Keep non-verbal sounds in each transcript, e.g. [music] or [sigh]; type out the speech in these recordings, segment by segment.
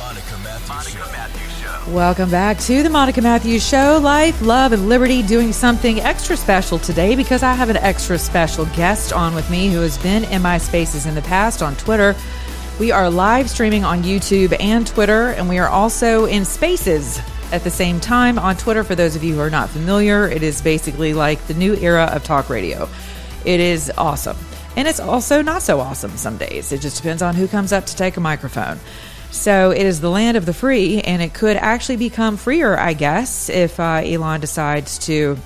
The Monica Matthews Show. Welcome back to the Monica Matthews Show. Life, love, and liberty doing something extra special today because I have an extra special guest on with me who has been in my spaces in the past on Twitter. We are live streaming on YouTube and Twitter, and we are also in spaces at the same time on Twitter. For those of you who are not familiar, it is basically like the new era of talk radio. It is awesome. And it's also not so awesome some days. It just depends on who comes up to take a microphone. So it is the land of the free, and it could actually become freer, I guess, if uh, Elon decides to,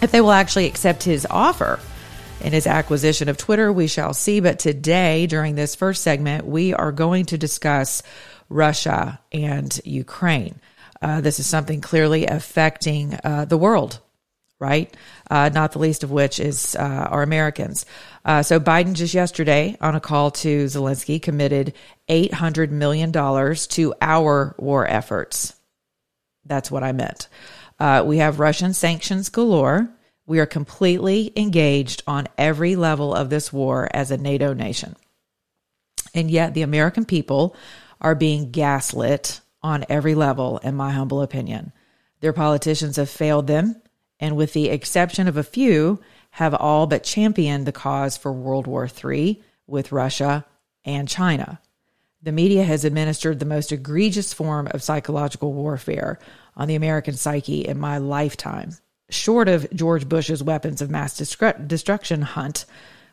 if they will actually accept his offer in his acquisition of Twitter. We shall see. But today, during this first segment, we are going to discuss Russia and Ukraine. Uh, this is something clearly affecting uh, the world right? Uh, not the least of which is uh, our Americans. Uh, so Biden just yesterday on a call to Zelensky committed $800 million to our war efforts. That's what I meant. Uh, we have Russian sanctions galore. We are completely engaged on every level of this war as a NATO nation. And yet the American people are being gaslit on every level, in my humble opinion. Their politicians have failed them and with the exception of a few, have all but championed the cause for World War III with Russia and China. The media has administered the most egregious form of psychological warfare on the American psyche in my lifetime, short of George Bush's weapons of mass destruction hunt,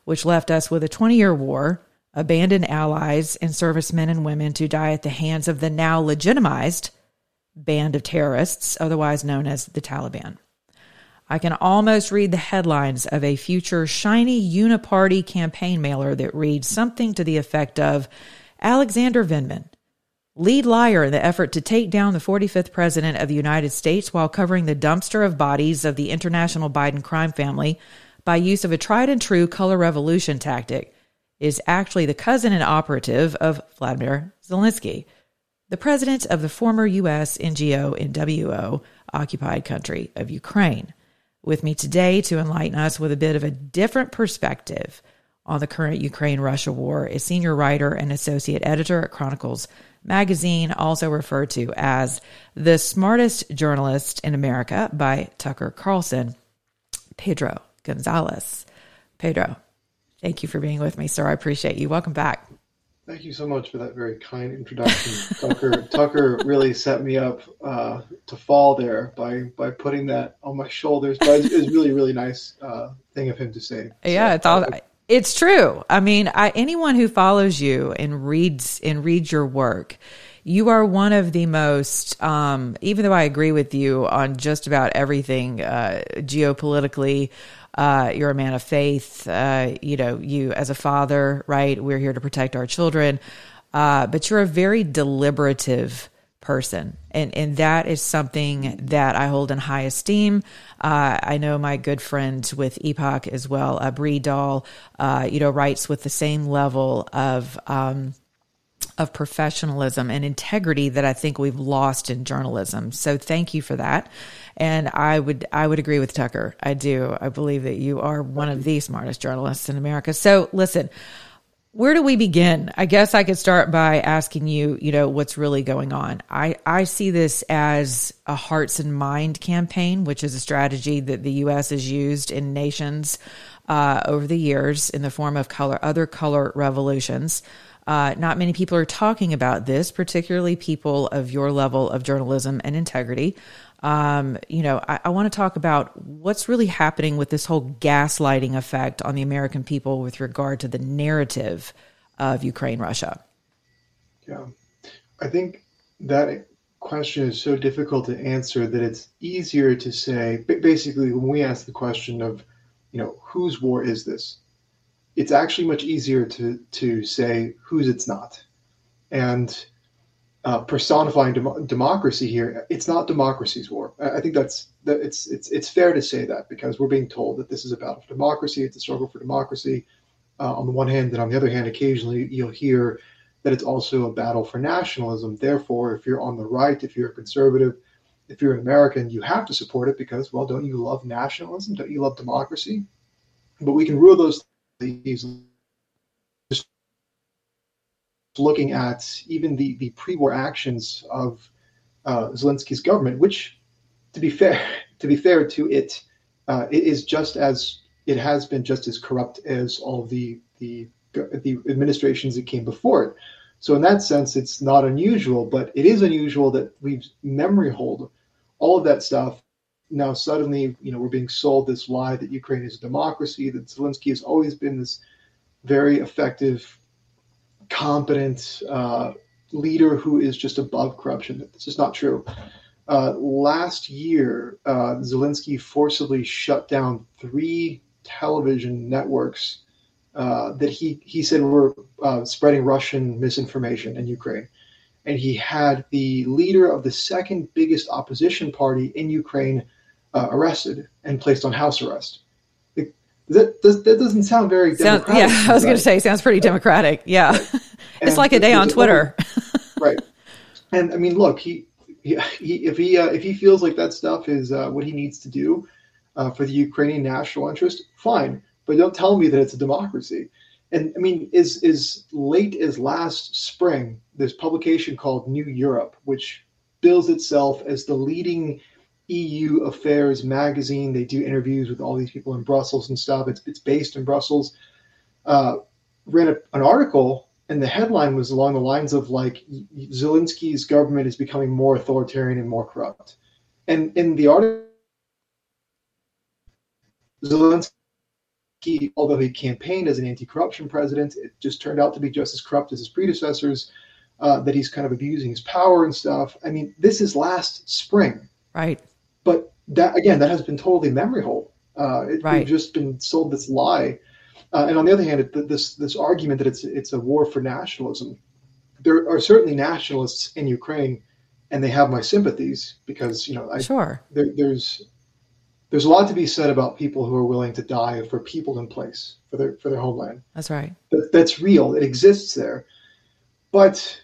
which left us with a 20 year war, abandoned allies, and servicemen and women to die at the hands of the now legitimized band of terrorists, otherwise known as the Taliban. I can almost read the headlines of a future shiny uniparty campaign mailer that reads something to the effect of Alexander Vindman, lead liar in the effort to take down the 45th president of the United States while covering the dumpster of bodies of the international Biden crime family by use of a tried and true color revolution tactic, is actually the cousin and operative of Vladimir Zelensky, the president of the former U.S. NGO NWO occupied country of Ukraine with me today to enlighten us with a bit of a different perspective on the current Ukraine Russia war is senior writer and associate editor at Chronicles Magazine, also referred to as the smartest journalist in America by Tucker Carlson, Pedro Gonzalez. Pedro, thank you for being with me, sir. I appreciate you. Welcome back. Thank you so much for that very kind introduction, [laughs] Tucker. Tucker really set me up uh, to fall there by by putting that on my shoulders. But it was really really nice uh, thing of him to say. Yeah, So, it's all. It's true. I mean, I, anyone who follows you and reads and reads your work, you are one of the most. Um, even though I agree with you on just about everything uh, geopolitically, uh, you're a man of faith. Uh, you know, you as a father, right? We're here to protect our children, uh, but you're a very deliberative person. And, and that is something that I hold in high esteem. Uh, I know my good friend with Epoch as well, uh, Bree Dail, uh, you know, writes with the same level of, um, of professionalism and integrity that I think we've lost in journalism. So thank you for that. And I would I would agree with Tucker. I do. I believe that you are one of the smartest journalists in America. So listen, where do we begin? I guess I could start by asking you, you know, what's really going on. I, I see this as a hearts and mind campaign, which is a strategy that the U.S. has used in nations uh, over the years in the form of color, other color revolutions. Uh, not many people are talking about this, particularly people of your level of journalism and integrity. Um, you know, I, I want to talk about what's really happening with this whole gaslighting effect on the American people with regard to the narrative of Ukraine Russia. Yeah. I think that question is so difficult to answer that it's easier to say basically when we ask the question of, you know, whose war is this? It's actually much easier to to say whose it's not. And uh, personifying dem- democracy here. It's not democracy's war. I, I think that's that it's it's it's fair to say that because we're being told that this is a battle for democracy. It's a struggle for democracy. Uh, on the one hand, and on the other hand, occasionally you'll hear that it's also a battle for nationalism. Therefore, if you're on the right, if you're a conservative, if you're an American, you have to support it because, well, don't you love nationalism? Don't you love democracy? But we can rule those easily. Just looking at even the, the pre-war actions of uh, Zelensky's government, which, to be fair, [laughs] to be fair to it, uh, it is just as it has been just as corrupt as all the the the administrations that came before it. So in that sense, it's not unusual, but it is unusual that we've memory hold all of that stuff. Now suddenly, you know, we're being sold this lie that Ukraine is a democracy, that Zelensky has always been this very effective, competent uh, leader who is just above corruption. This is not true. Uh, last year, uh, Zelensky forcibly shut down three television networks uh, that he he said were uh, spreading Russian misinformation in Ukraine, and he had the leader of the second biggest opposition party in Ukraine uh, arrested and placed on house arrest. It, that, that, that doesn't sound very sound, yeah, [laughs] I was going to say sounds pretty democratic. Yeah, [laughs] it's like a day on Twitter. [laughs] right, and I mean, look, he, he, he if he uh, if he feels like that stuff is uh, what he needs to do uh, for the Ukrainian national interest, fine but don't tell me that it's a democracy. And I mean, is is late as last spring, this publication called New Europe, which bills itself as the leading EU affairs magazine. They do interviews with all these people in Brussels and stuff. It's it's based in Brussels. Uh, ran a, an article, and the headline was along the lines of like Zelensky's government is becoming more authoritarian and more corrupt. And in the article, Zelensky although he campaigned as an anti-corruption president, it just turned out to be just as corrupt as his predecessors. Uh, that he's kind of abusing his power and stuff. I mean, this is last spring, right? But that again, that has been totally memory hole. Uh, it, right. We've just been sold this lie. Uh, and on the other hand, it, this this argument that it's it's a war for nationalism. There are certainly nationalists in Ukraine, and they have my sympathies because you know I, sure there, there's there's a lot to be said about people who are willing to die for people in place for their for their homeland. That's right. That, that's real. It exists there. But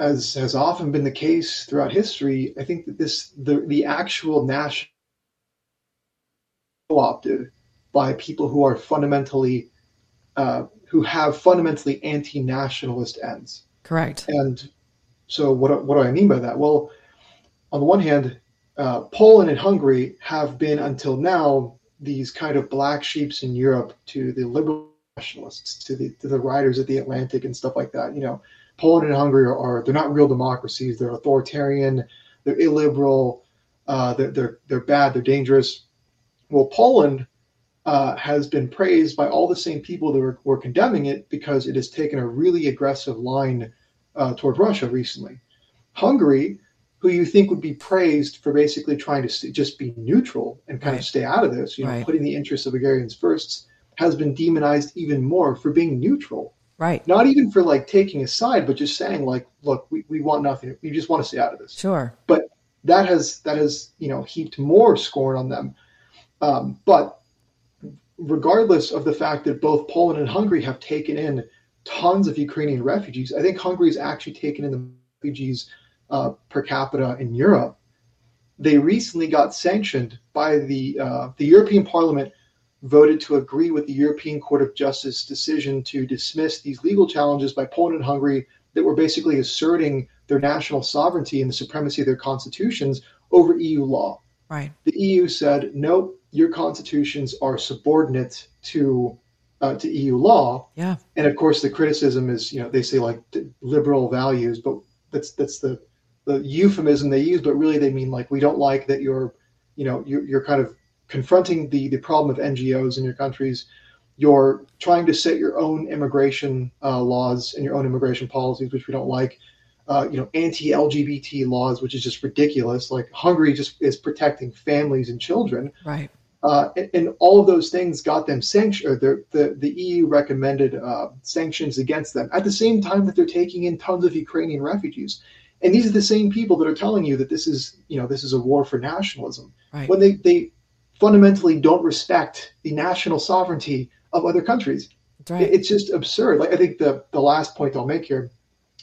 as has often been the case throughout history, I think that this the the actual national co-opted by people who are fundamentally uh, who have fundamentally anti-nationalist ends. Correct. And so what what do I mean by that? Well, on the one hand, uh, Poland and Hungary have been until now these kind of black sheeps in Europe to the liberal nationalists, to the to the riders of the Atlantic and stuff like that. You know, Poland and Hungary are, are they're not real democracies. They're authoritarian. They're illiberal. Uh, they're, they're they're bad. They're dangerous. Well, Poland uh, has been praised by all the same people that were, were condemning it because it has taken a really aggressive line uh, toward Russia recently. Hungary who you think would be praised for basically trying to just be neutral and kind right. of stay out of this, you know, right. putting the interests of Hungarians first, has been demonized even more for being neutral. Right. Not even for like taking a side, but just saying like, look, we, we want nothing. We just want to stay out of this. Sure. But that has that has you know heaped more scorn on them. Um, but regardless of the fact that both Poland and Hungary have taken in tons of Ukrainian refugees, I think Hungary has actually taken in the refugees uh, per capita in Europe, they recently got sanctioned by the uh, the European Parliament voted to agree with the European Court of Justice decision to dismiss these legal challenges by Poland and Hungary that were basically asserting their national sovereignty and the supremacy of their constitutions over EU law. Right. The EU said, "No, your constitutions are subordinate to uh, to EU law." Yeah. And of course, the criticism is, you know, they say like liberal values, but that's that's the the euphemism they use, but really they mean like we don't like that you're, you know, you're, you're kind of confronting the the problem of NGOs in your countries. You're trying to set your own immigration uh, laws and your own immigration policies, which we don't like. Uh, you know, anti-LGBT laws, which is just ridiculous. Like Hungary just is protecting families and children. Right. Uh, and, and, all of those things got them sanctioned. The, the, the EU recommended uh, sanctions against them at the same time that they're taking in tons of Ukrainian refugees And these are the same people that are telling you that this is, you know, this is a war for nationalism. Right. When they, they fundamentally don't respect the national sovereignty of other countries. Right. It's just absurd. Like I think the the last point I'll make here,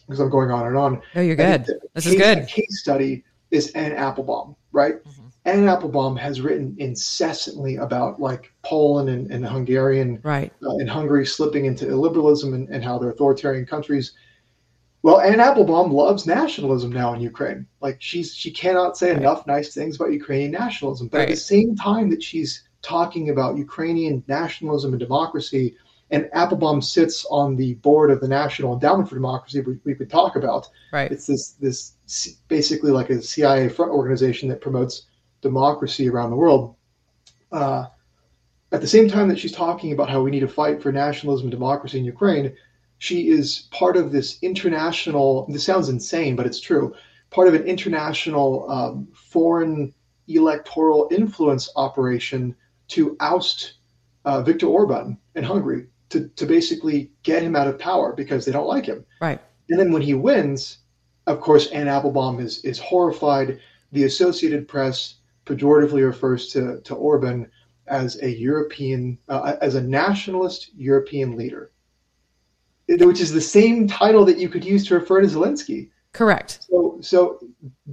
because I'm going on and on. No, you're good. This case, is good. case study is Anne Applebaum, right? Mhm. Anne Applebaum has written incessantly about like Poland and, and Hungarian Right. uh, and Hungary slipping into illiberalism and, and how they're authoritarian countries. Well, Anne Applebaum loves nationalism now in Ukraine. Like she's she cannot say Right. enough nice things about Ukrainian nationalism. But at the same time that she's talking about Ukrainian nationalism and democracy, and Applebaum sits on the board of the National Endowment for Democracy, we, we could talk about. Right. It's this this basically like a CIA front organization that promotes democracy around the world. Uh, at the same time that she's talking about how we need to fight for nationalism and democracy in Ukraine, she is part of this international. This sounds insane, but it's true. Part of an international um, foreign electoral influence operation to oust uh, Viktor Orban in Hungary to, to basically get him out of power because they don't like him. Right. And then when he wins, of course, Anne Applebaum is is horrified. The Associated Press pejoratively refers to to Orban as a European, uh, as a nationalist European leader, which is the same title that you could use to refer to Zelensky. Correct. So, so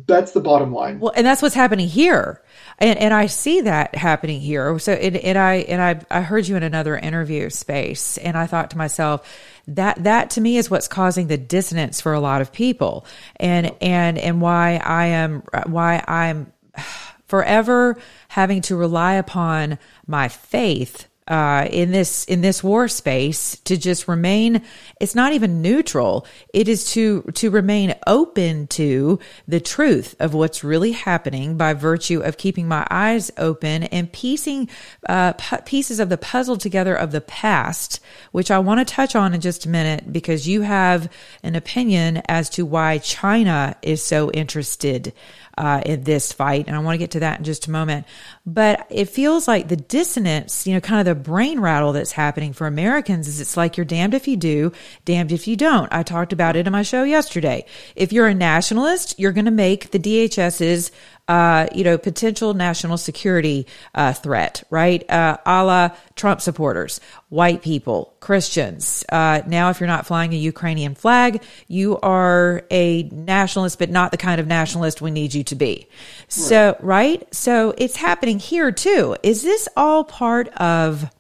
that's the bottom line. Well, and that's what's happening here, and and I see that happening here. So, and, and I and I I heard you in another interview space, and I thought to myself that that to me is what's causing the dissonance for a lot of people, and and and why I am why I'm [sighs] forever having to rely upon my faith uh, in this in this war space to just remain. It's not even neutral. It is to to remain open to the truth of what's really happening by virtue of keeping my eyes open and piecing uh, pu- pieces of the puzzle together of the past, which I want to touch on in just a minute because you have an opinion as to why China is so interested uh, in this fight. And I want to get to that in just a moment. But it feels like the dissonance, you know, kind of the brain rattle that's happening for Americans is it's like you're damned if you do, damned if you don't. I talked about it in my show yesterday. If you're a nationalist, you're going to make the DHS's uh, you know, potential national security uh, threat, right? Uh, a la Trump supporters, white people, Christians. Uh, now, if you're not flying a Ukrainian flag, you are a nationalist, but not the kind of nationalist we need you to be. So, right? So it's happening here too. Is this all part of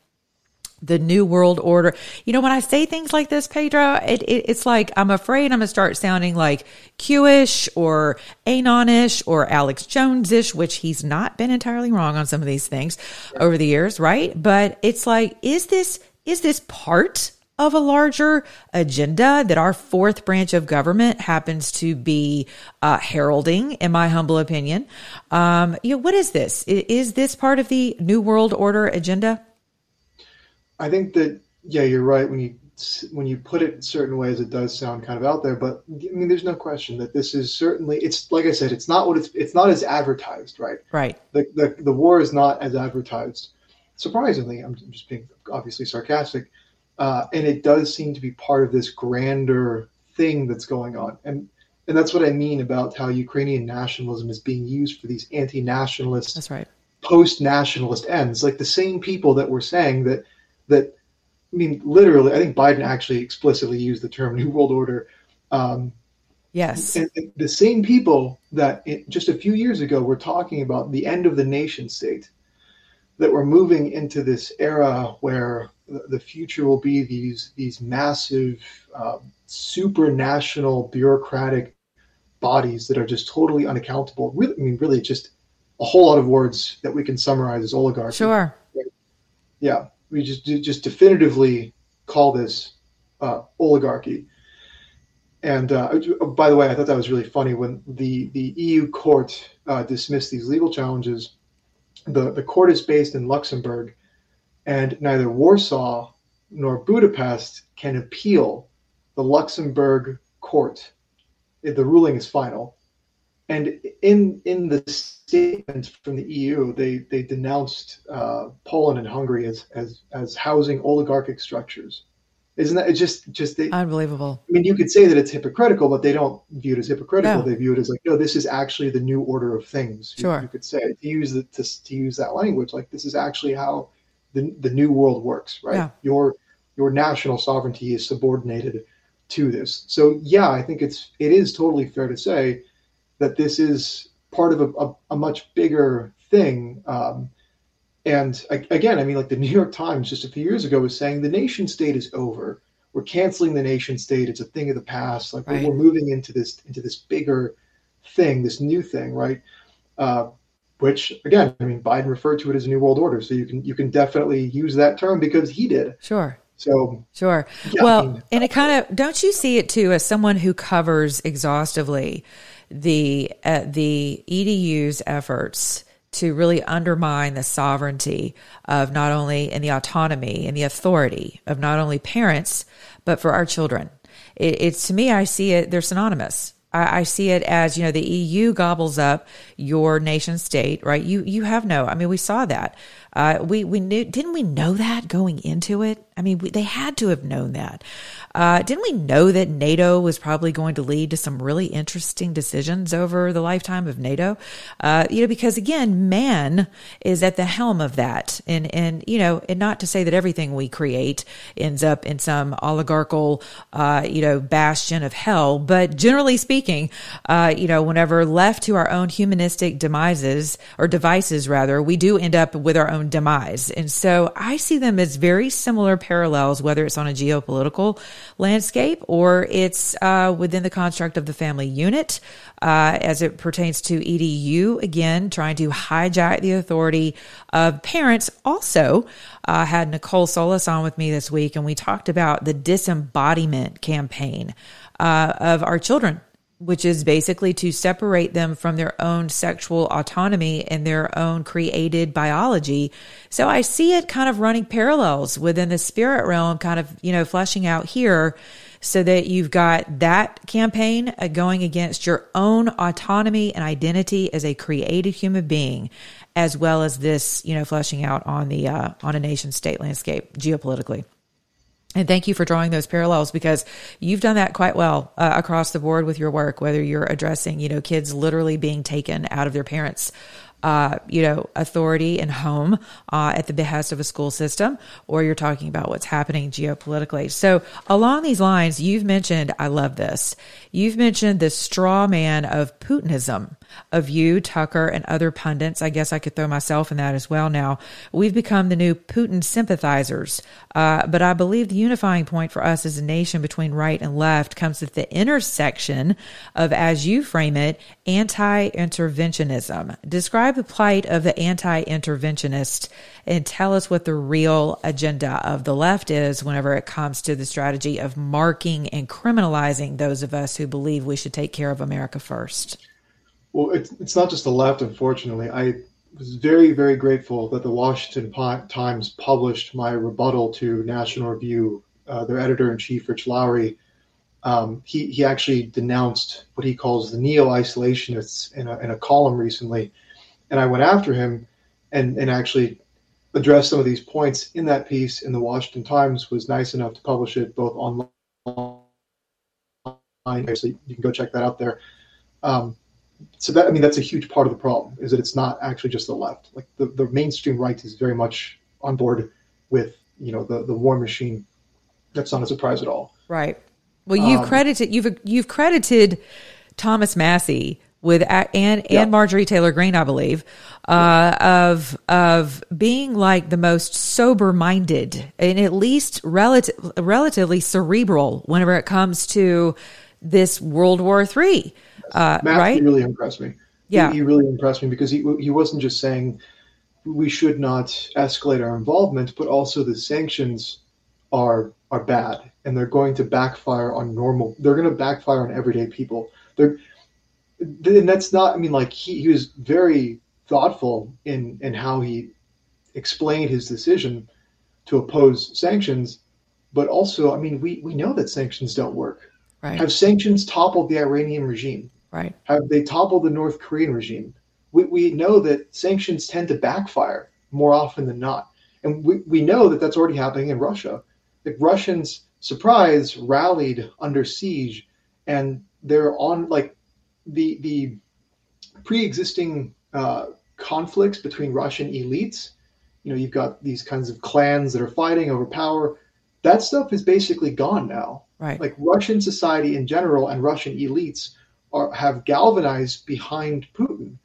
the new world order. You know, when I say things like this, Pedro, it, it, it's like I'm afraid I'm going to start sounding like Q-ish or Anon-ish or Alex Jones-ish, which he's not been entirely wrong on some of these things over the years, right? But it's like, is this is this part of a larger agenda that our fourth branch of government happens to be uh, heralding, in my humble opinion? Um, you know, what is this? Is this part of the new world order agenda? I think that yeah, you're right when you when you put it in certain ways, it does sound kind of out there. But I mean, there's no question that this is certainly it's like I said, it's not what it's it's not as advertised, right? Right. The the, the war is not as advertised. Surprisingly, I'm just being obviously sarcastic, uh, and it does seem to be part of this grander thing that's going on, and and that's what I mean about how Ukrainian nationalism is being used for these anti-nationalist That's right. post-nationalist ends like the same people that were saying that that i mean literally i think biden actually explicitly used the term new world order um, Yes. and, and the same people that it, just a few years ago were talking about the end of the nation state that we're moving into this era where the, the future will be these these massive uh, supranational bureaucratic bodies that are just totally unaccountable really i mean really just a whole lot of words that we can summarize as oligarchy Sure. yeah, we just just definitively call this uh, oligarchy. And uh, by the way, I thought that was really funny when the the EU court uh, dismissed these legal challenges. the The court is based in Luxembourg, and neither Warsaw nor Budapest can appeal the Luxembourg court. The ruling is final. And in in the statement from the EU, they they denounced uh, Poland and Hungary as as as housing oligarchic structures. Isn't that it's just just they, unbelievable? I mean, you could say that it's hypocritical, but they don't view it as hypocritical. No. They view it as like, no, this is actually the new order of things. You- Sure. you, could say to use the, to, to use that language, like this is actually how the the new world works, right? Yeah. Your your national sovereignty is subordinated to this. So yeah, I think it's it is totally fair to say that this is part of a, a, a much bigger thing. Um, and again, I mean, like the New York Times just a few years ago was saying the nation state is over. We're canceling the nation state. It's a thing of the past. Like we're- Right. we're moving into this into this bigger thing, this new thing, right? Uh, which again, I mean, Biden referred to it as a new world order. So you can you can definitely use that term because he did. Sure. So Sure. Yeah, I well, mean- and it kind of don't you see it too as someone who covers exhaustively the uh, the EDU's efforts to really undermine the sovereignty of not only and the autonomy and the authority of not only parents but for our children. It, it's to me, I see it. They're synonymous. I, I see it as you know the EU gobbles up your nation state, right? You you have no. I mean, we saw that. Uh, we we knew didn't we know that going into it? I mean, we, they had to have known that. Uh, didn't we know that NATO was probably going to lead to some really interesting decisions over the lifetime of NATO? Uh, you know, because again, man is at the helm of that, and and you know, and not to say that everything we create ends up in some oligarchical, uh, you know, bastion of hell, but generally speaking, uh, you know, whenever left to our own humanistic demises or devices, rather, we do end up with our own demise, and so I see them as very similar parallels, whether it's on a geopolitical landscape or it's uh, within the construct of the family unit uh, as it pertains to EDU, again, trying to hijack the authority of parents. Also, uh, had Nicole Solas on with me this week, and we talked about the disembodiment campaign uh, of our children which is basically to separate them from their own sexual autonomy and their own created biology. So I see it kind of running parallels within the spirit realm, kind of, you know, fleshing out here so that you've got that campaign uh, going against your own autonomy and identity as a created human being, as well as this, you know, fleshing out on the, uh, on a nation state landscape geopolitically. And thank you for drawing those parallels because you've done that quite well uh, across the board with your work, whether you're addressing, you know, kids literally being taken out of their parents' uh, you know, authority and home uh, at the behest of a school system, or you're talking about what's happening geopolitically. So, along these lines, you've mentioned, I love this. You've mentioned the straw man of Putinism of you, Tucker, and other pundits. I guess I could throw myself in that as well now. We've become the new Putin sympathizers. Uh, but I believe the unifying point for us as a nation between right and left comes at the intersection of, as you frame it, anti interventionism. Describe the plight of the anti interventionist and tell us what the real agenda of the left is whenever it comes to the strategy of marking and criminalizing those of us who believe we should take care of America first. Well, it's, it's not just the left, unfortunately. I was very, very grateful that the Washington Times published my rebuttal to National Review. Uh, their editor in chief, Rich Lowry, um, he, he actually denounced what he calls the neo isolationists in a, in a column recently. And I went after him and, and actually addressed some of these points in that piece. And the Washington Times was nice enough to publish it both online. So you can go check that out there. Um, so that I mean that's a huge part of the problem is that it's not actually just the left. Like the, the mainstream right is very much on board with you know the the war machine. That's not a surprise at all. Right. Well, you've Um, credited you've you've credited Thomas Massie with a- and Yeah. and Marjorie Taylor Greene, I believe, uh, of of being like the most sober minded and at least relative relatively cerebral whenever it comes to this World War Three. Uh, Matthew right? really impressed me. He- Yeah. he, really impressed me because he he wasn't just saying we should not escalate our involvement, but also the sanctions are are bad and they're going to backfire on normal. They're going to backfire on everyday people. They're and that's not. I mean, like he, he was very thoughtful in in how he explained his decision to oppose sanctions, but also, I mean, we we know that sanctions don't work. Right. Have sanctions toppled the Iranian regime? Right. Have they toppled the North Korean regime? We, we know that sanctions tend to backfire more often than not. And we, we know that that's already happening in Russia. The Russians surprise rallied under siege, and they're on like the the pre-existing uh, conflicts between Russian elites. You know, you've got these kinds of clans that are fighting over power. That stuff is basically gone now. Right. Like Russian society in general and Russian elites are have galvanized behind Putin.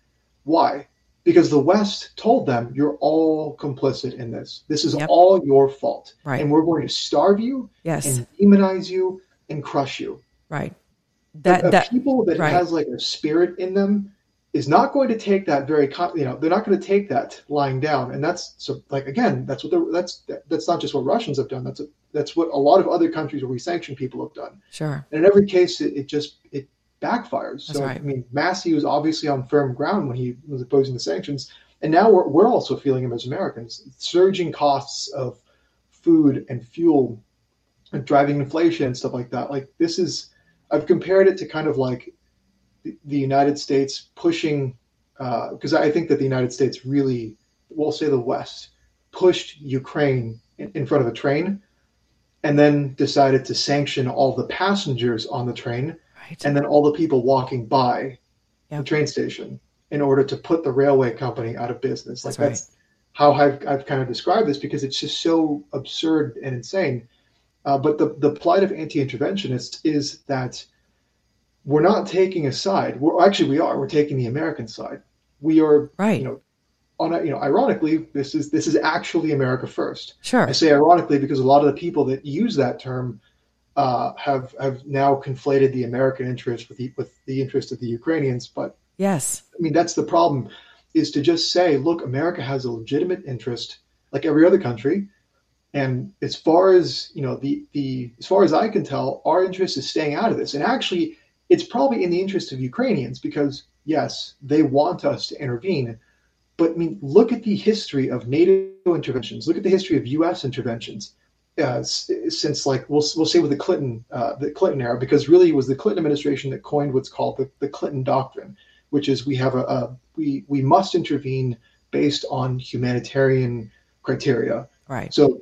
Why? Because the West told them you're all complicit in this. This is Yep. all your fault. Right. And we're going to starve you Yes. and demonize you and crush you. right. a That that people that right. has like a spirit in them is not going to take that very you know they're not going to take that lying down and that's so like again that's what the that's that's not just what russians have done that's a, that's what a lot of other countries where we sanction people have done sure. and in every case it, it just it backfires That's so right. i mean massie was obviously on firm ground when he was opposing the sanctions and now we're, we're also feeling him as americans surging costs of food and fuel and driving inflation and stuff like that like this is i've compared it to kind of like the, the united states pushing uh, because i think that the united states really we'll say the west pushed ukraine in, in front of a train and then decided to sanction all the passengers on the train Right. and then all the people walking by Yep. the train station in order to put the railway company out of business. Like That's that's, how I've, I've kind of described this because it's just so absurd and insane. Uh, but the, the plight of anti-interventionists is that we're not taking a side. We're actually we are. We're taking the American side. We are, Right. you know, on a, you know, ironically, this is this is actually America first. sure. I say ironically because a lot of the people that use that term uh, have have now conflated the American interest with the with the interest of the Ukrainians. But Yes. I mean, that's the problem: is to just say, look, America has a legitimate interest, like every other country, and as far as you know, the the as far as I can tell, our interest is staying out of this. And actually, it's probably in the interest of Ukrainians because yes, they want us to intervene. But I mean, look at the history of NATO interventions. Look at the history of U.S. interventions uh, since, like, we'll we'll say with the Clinton uh, the Clinton era, because really it was the Clinton administration that coined what's called the, the Clinton doctrine, which is we have a, a we we must intervene based on humanitarian criteria. Right. So,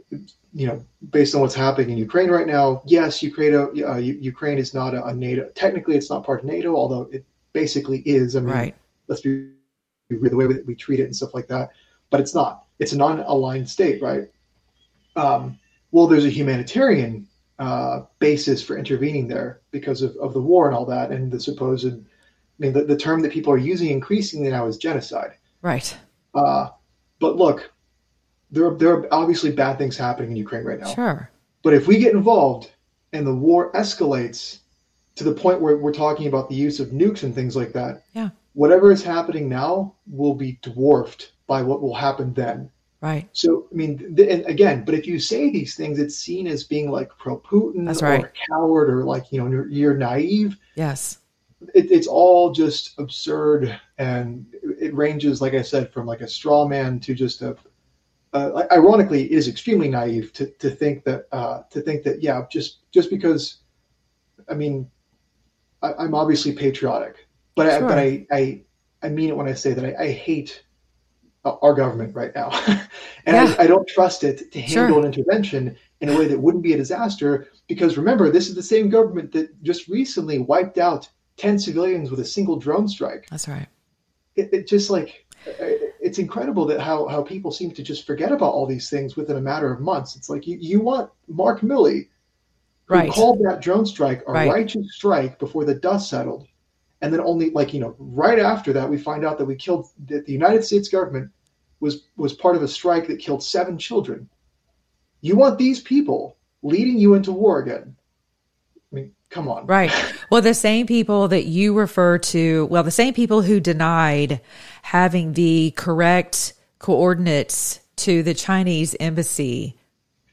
you know, based on what's happening in Ukraine right now, yes, Ukraine uh, Ukraine is not a, a NATO. Technically, it's not part of NATO, although it basically is. I mean, Right. let's be the way we, we treat it and stuff like that. But it's not. It's a non-aligned state, right? Um, well, there's a humanitarian uh, basis for intervening there because of, of the war and all that, and the supposed. I mean, the, the term that people are using increasingly now is genocide. Right. Uh, but look, there are, there are obviously bad things happening in Ukraine right now. Sure. But if we get involved and the war escalates to the point where we're talking about the use of nukes and things like that, Yeah. whatever is happening now will be dwarfed by what will happen then. Right. So, I mean, th- and again, but if you say these things, it's seen as being like pro Putin That's or right. a coward or like, you know, you're, you're naive. Yes. It, it's all just absurd. And it ranges, like I said, from like a straw man to just a, uh, ironically, it is extremely naive to, to think that, uh, to think that, yeah, just, just because, I mean, I, I'm obviously patriotic, but I, but I, I, I mean it when I say that I, I hate Uh, our government right now, [laughs] and Yeah. I, I don't trust it to Sure. handle an intervention in a way that wouldn't be a disaster. Because remember, this is the same government that just recently wiped out ten civilians with a single drone strike. That's right. It, it just like uh, it's incredible that how how people seem to just forget about all these things within a matter of months. It's like you you want Mark Milley who Right. called that drone strike a Right. righteous strike before the dust settled. And then only like, you know, right after that we find out that we killed that the United States government was was part of a strike that killed seven children. You want these people leading you into war again. I mean, come on. Right. Well, the same people that you refer to, well, the same people who denied having the correct coordinates to the Chinese embassy,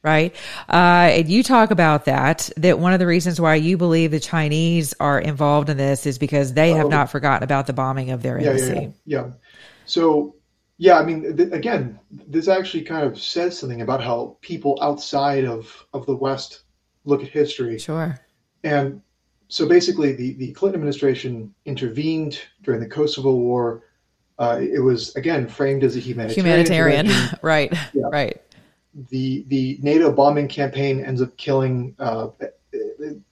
right? Uh, and you talk about that, that one of the reasons why you believe the Chinese are involved in this is because they have Oh. not forgotten about the bombing of their Yeah, embassy. yeah, yeah, yeah. So, yeah, I mean, th- again, this actually kind of says something about how people outside of, of the West look at history. Sure. And so basically, the, the Clinton administration intervened during the Kosovo War. Uh, it was, again, framed as a humanitarian. Humanitarian. [laughs] right. Yeah. Right. The the NATO bombing campaign ends up killing. Uh,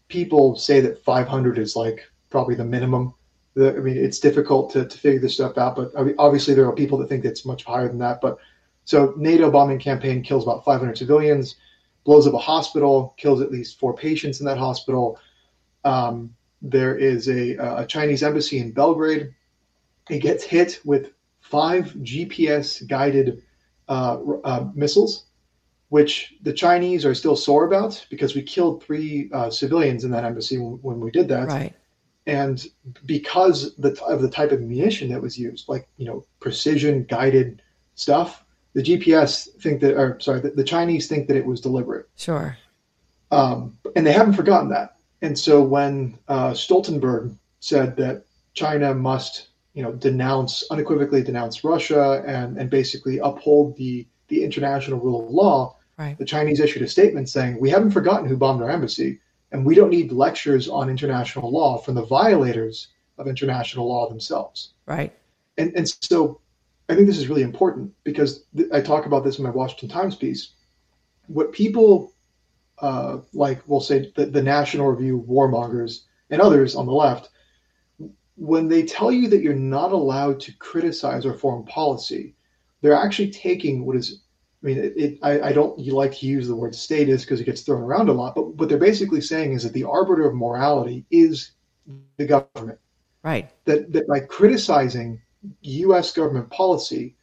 people say that 500 is like probably the minimum. The, I mean, it's difficult to, to figure this stuff out, but obviously there are people that think it's much higher than that. But so NATO bombing campaign kills about 500 civilians, blows up a hospital, kills at least four patients in that hospital. Um, there is a, a Chinese embassy in Belgrade. It gets hit with five GPS guided uh, uh, missiles, which the Chinese are still sore about because we killed three uh, civilians in that embassy when, when, we did that. Right. And because the, of the type of munition that was used, like you know precision guided stuff, the GPS think that, or sorry, the, the Chinese think that it was deliberate. Sure. Um, and they haven't forgotten that. And so when uh, Stoltenberg said that China must, you know, denounce unequivocally denounce Russia and and basically uphold the the international rule of law, right. the Chinese issued a statement saying we haven't forgotten who bombed our embassy, and we don't need lectures on international law from the violators of international law themselves. Right. And and so I think this is really important because th- I talk about this in my Washington Times piece. What people uh, like, we'll say the, the National Review warmongers and others on the left, when they tell you that you're not allowed to criticize our foreign policy, they're actually taking what is, I mean, it, it I, I, don't you like to use the word status because it gets thrown around a lot, but what they're basically saying is that the arbiter of morality is the government. Right. That, that by criticizing U.S. government policy,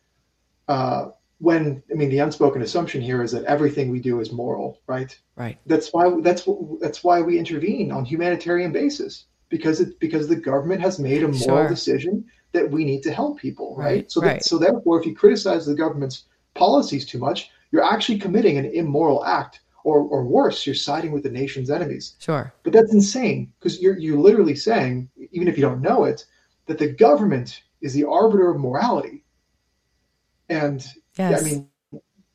uh, when I mean the unspoken assumption here is that everything we do is moral, right? Right. That's why that's that's why we intervene on humanitarian basis because it because the government has made a moral Sure. decision that we need to help people, right? Right, So right. that, so therefore, if you criticize the government's policies too much, you're actually committing an immoral act, or or worse, you're siding with the nation's enemies. Sure. But that's insane because you're you're literally saying, even if you don't know it, that the government is the arbiter of morality. And yeah, Yes. I mean,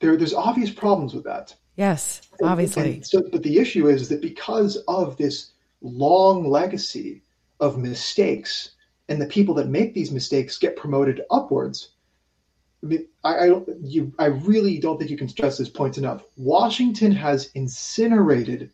there there's obvious problems with that. yes. Obviously. and so, but the issue is that because of this long legacy of mistakes, and the people that make these mistakes get promoted upwards. I I, don't, you, I really don't think you can stress this point enough. Washington has incinerated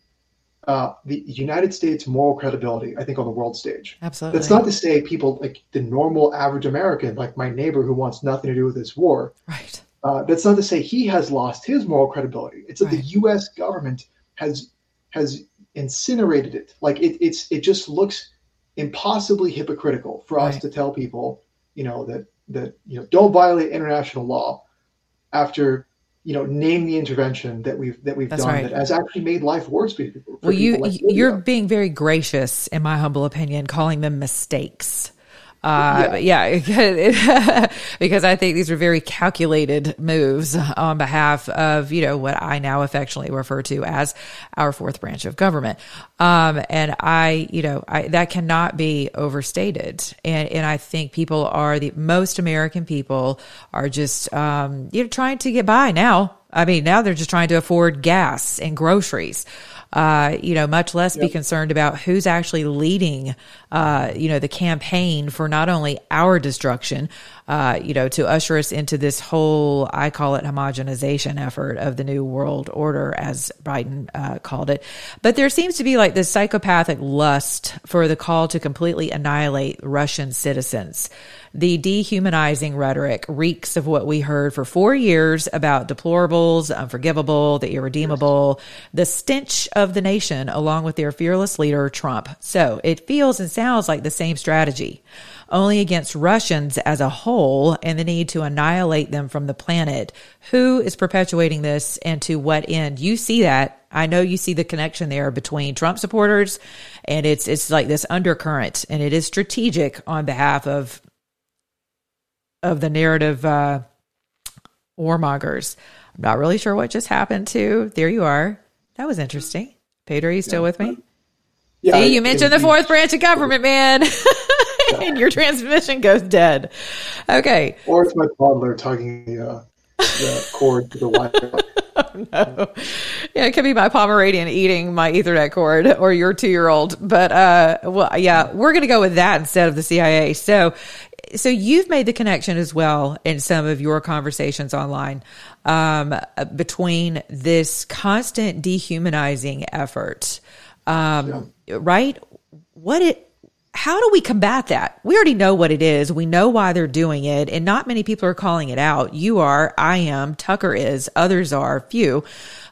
uh, the United States' moral credibility. I think on the world stage. Absolutely. That's not to say people like the normal average American, like my neighbor who wants nothing to do with this war. right. Uh, that's not to say he has lost his moral credibility. It's that the U.S. government has has incinerated it. Like it, it's it just looks impossibly hypocritical for us to tell people, you know, that that you know don't violate international law after you know name the intervention that we've that we've That's done right. that has actually made life worse for people. For Well, you people like you're being very gracious, in my humble opinion, calling them mistakes. Uh, yeah, [laughs] because I think these are very calculated moves on behalf of you know what I now affectionately refer to as our fourth branch of government. Um, and I, you know, I, that cannot be overstated. And and I think people are the most American people are just um, you know trying to get by now. I mean, now they're just trying to afford gas and groceries uh, you know, much less be concerned about who's actually leading, uh, you know, the campaign for not only our destruction, uh, you know, to usher us into this whole, I call it homogenization effort of the new world order, as Biden uh, called it. But there seems to be like this psychopathic lust for the call to completely annihilate Russian citizens. The dehumanizing rhetoric reeks of what we heard for four years about deplorables, unforgivable, the irredeemable, the stench of the nation, along with their fearless leader, Trump. So it feels and sounds like the same strategy, only against Russians as a whole and the need to annihilate them from the planet. Who is perpetuating this and to what end? You see that. I know you see the connection there between Trump supporters and it's, it's like this undercurrent and it is strategic on behalf of of the narrative uh, warmongers. I'm not really sure what just happened to. There you are. That was interesting. Peter, are you still with me? Yeah, See, you mentioned the fourth branch of government, man. [laughs] [laughs] and your transmission goes dead. Okay. Or it's my toddler tugging the, uh, the cord to the Wi-Fi. [laughs] no. Yeah, it could be my Pomeranian eating my Ethernet cord or your two year old. But uh well yeah, we're gonna go with that instead of the CIA. So so you've made the connection as well in some of your conversations online um, between this constant dehumanizing effort, um, yeah. right? What it how do we combat that? We already know what it is. We know why they're doing it, and not many people are calling it out. You are, I am, Tucker is, others are, few,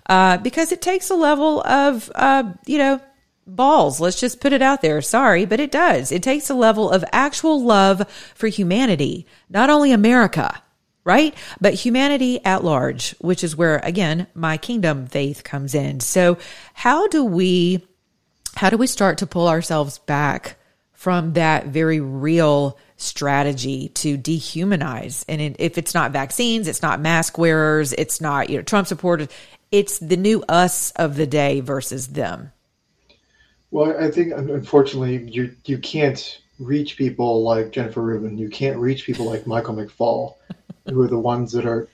uh, because it takes a level of, uh, you know, balls. Let's just put it out there. Sorry, but it does. It takes a level of actual love for humanity, not only America, right? But humanity at large, which is where, again, my kingdom faith comes in. So how do we, how do we start to pull ourselves back from that very real strategy to dehumanize. And if it's not vaccines, it's not mask wearers, it's not, you know, Trump supporters, it's the new us of the day versus them. Well, I think unfortunately you you can't reach people like Jennifer Rubin. You can't reach people like Michael McFaul, who are the ones that are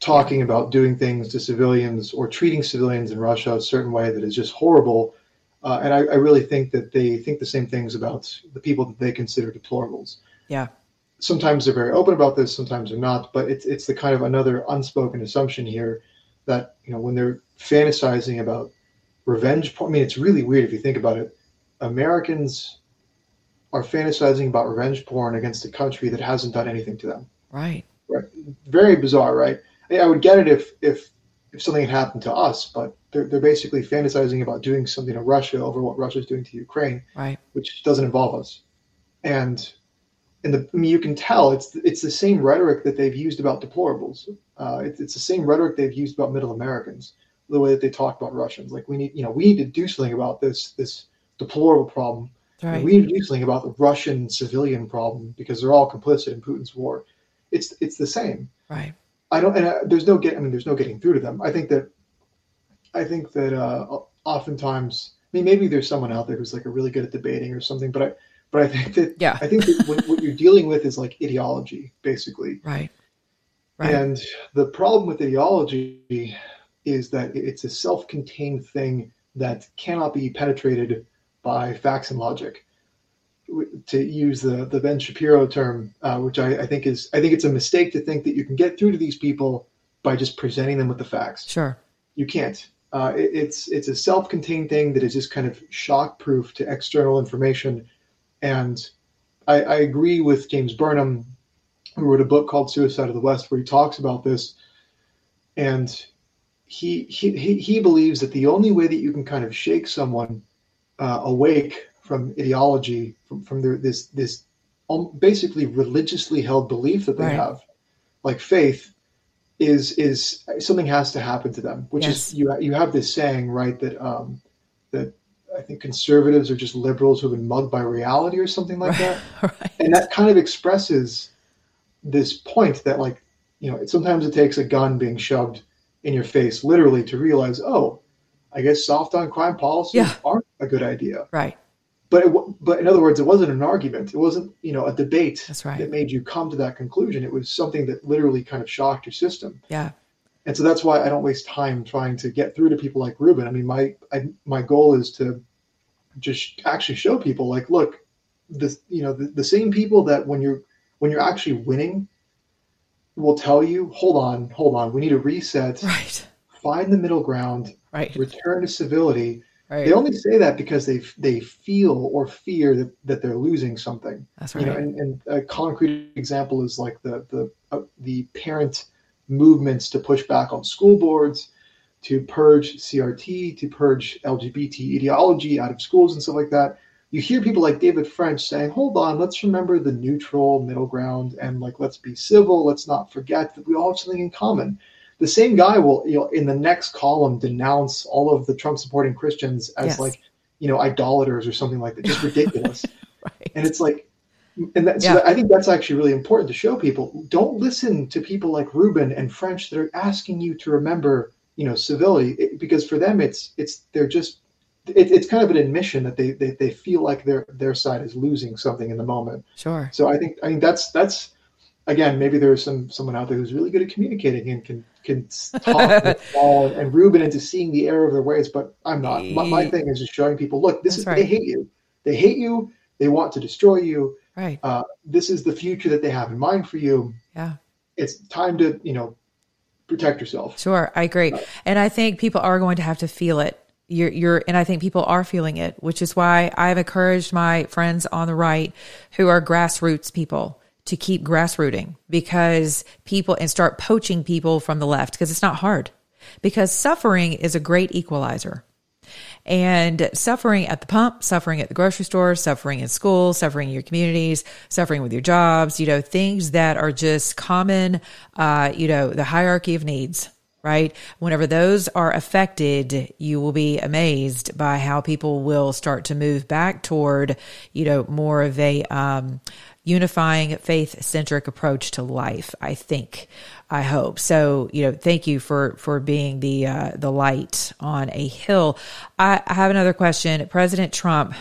talking about doing things to civilians or treating civilians in Russia a certain way that is just horrible uh, and I, I, really think that they think the same things about the people that they consider deplorables. Yeah. Sometimes they're very open about this, sometimes they're not. But it's it's the kind of another unspoken assumption here that you know when they're fantasizing about revenge. Porn. I mean, it's really weird if you think about it. Americans are fantasizing about revenge porn against a country that hasn't done anything to them. Right. Right. Very bizarre, right? I would get it if if if something had happened to us, but they're, they're basically fantasizing about doing something to Russia over what Russia's doing to Ukraine, right? Which doesn't involve us. And and the I mean, you can tell it's it's the same rhetoric that they've used about deplorables. Uh, it's, it's the same rhetoric they've used about Middle Americans. The way that they talk about Russians, like we need, you know, we need to do something about this this deplorable problem. Right. We need to do something about the Russian civilian problem because they're all complicit in Putin's war. It's it's the same. Right. I don't, and uh, there's no get. I mean, there's no getting through to them. I think that, I think that uh, oftentimes, I mean, maybe there's someone out there who's like a really good at debating or something, but I, but I think that, yeah, I think that what, what you're dealing with is like ideology, basically. Right. Right. And the problem with ideology is that it's a self-contained thing that cannot be penetrated by facts and logic to use the the Ben Shapiro term, uh, which I, I, think is I think it's a mistake to think that you can get through to these people by just presenting them with the facts. Sure, you can't. Uh, it, it's it's a self-contained thing that is just kind of shock-proof to external information, and I, I agree with James Burnham, who wrote a book called Suicide of the West, where he talks about this, and he he he believes that the only way that you can kind of shake someone uh, awake from ideology, from, from their, this this um, basically religiously held belief that they right. have, like faith, is is something has to happen to them. Which yes. is you you have this saying right that um, that I think conservatives are just liberals who've been mugged by reality or something like right. that, [laughs] right. and that kind of expresses this point that like you know sometimes it takes a gun being shoved in your face literally to realize oh I guess soft on crime policies yeah. aren't a good idea. Right but it, but in other words, it wasn't an argument. It wasn't you know a debate right. that made you come to that conclusion. It was something that literally kind of shocked your system. Yeah. And so that's why I don't waste time trying to get through to people like Rubin. I mean, my I, my goal is to just actually show people like, look, the you know the, the same people that when you're when you're actually winning will tell you, hold on, hold on, we need a reset. Right. Find the middle ground. Right. Return to civility Right. They only say that because they they feel or fear that, that they're losing something. That's right. You know, and, and a concrete example is like the the uh, the parent movements to push back on school boards, to purge CRT, to purge LGBT ideology out of schools and stuff like that. You hear people like David French saying, "Hold on, let's remember the neutral middle ground and like let's be civil. Let's not forget that we all have something in common." The same guy will you know in the next column denounce all of the Trump supporting Christians as yes. like you know idolaters or something like that, just [laughs] ridiculous. right. And it's like, and that, so I think that's actually really important to show people. Don't listen to people like Rubin and French that are asking you to remember you know civility it, because for them it's it's they're just it, it's kind of an admission that they, they they feel like their their side is losing something in the moment. Sure. So I think I think that's that's again maybe there's some someone out there who's really good at communicating and can can talk with [laughs] Paul and Rubin into seeing the error of their ways, but I'm not. My, my thing is just showing people, look, this That's is right. they hate you. They hate you. They want to destroy you. Right. Uh, this is the future that they have in mind for you. Yeah. It's time to, you know, protect yourself. Sure, I agree, and I think people are going to have to feel it. You're, you're, and I think people are feeling it, which is why I've encouraged my friends on the right who are grassroots people to keep grassrooting because people and start poaching people from the left because it's not hard because suffering is a great equalizer. And suffering at the pump, suffering at the grocery store, suffering in school, suffering in your communities, suffering with your jobs, you know, things that are just common, uh, you know, the hierarchy of needs, right? Whenever those are affected, you will be amazed by how people will start to move back toward, you know, more of a, um, unifying faith centric approach to life, I think. I hope. So, you know, thank you for for being the uh, the light on a hill. I, I have another question. President Trump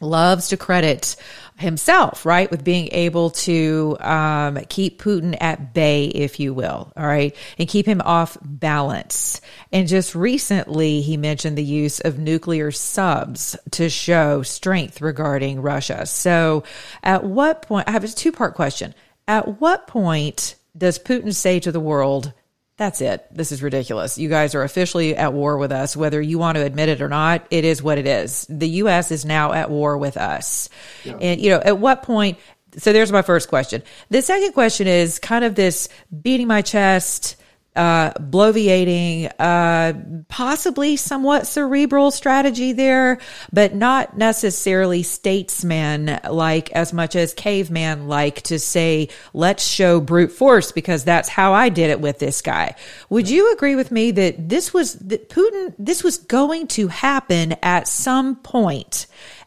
loves to credit himself, right, with being able to um, keep Putin at bay, if you will, all right, and keep him off balance. And just recently, he mentioned the use of nuclear subs to show strength regarding Russia. So, at what point? I have a two part question. At what point does Putin say to the world, that's it. This is ridiculous. You guys are officially at war with us, whether you want to admit it or not. It is what it is. The U.S. is now at war with us. Yeah. And, you know, at what point? So there's my first question. The second question is kind of this beating my chest, uh, bloviating, uh, possibly somewhat cerebral strategy there, but not necessarily statesman like as much as caveman like to say, let's show brute force because that's how I did it with this guy. Would you agree with me that this was, that Putin, this was going to happen at some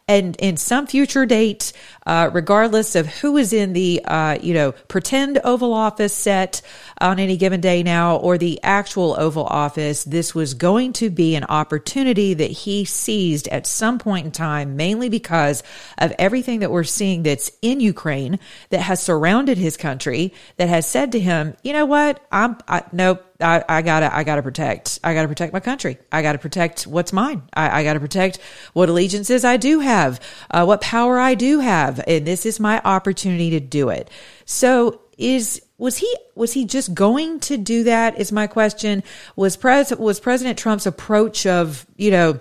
and in some future date, uh, regardless of who is in the, uh, you know, pretend Oval Office set on any given day now or the actual Oval Office, this was going to be an opportunity that he seized at some point in time, mainly because of everything that we're seeing that's in Ukraine that has surrounded his country, that has said to him, you know what, I'm, I, nope, I, I, gotta, I gotta protect, I gotta protect my country. I gotta protect what's mine. I, I gotta protect what allegiances I do have, uh, what power I do have. And this is my opportunity to do it. So is, was he, was he just going to do that is my question. Was pres, was President Trump's approach of, you know,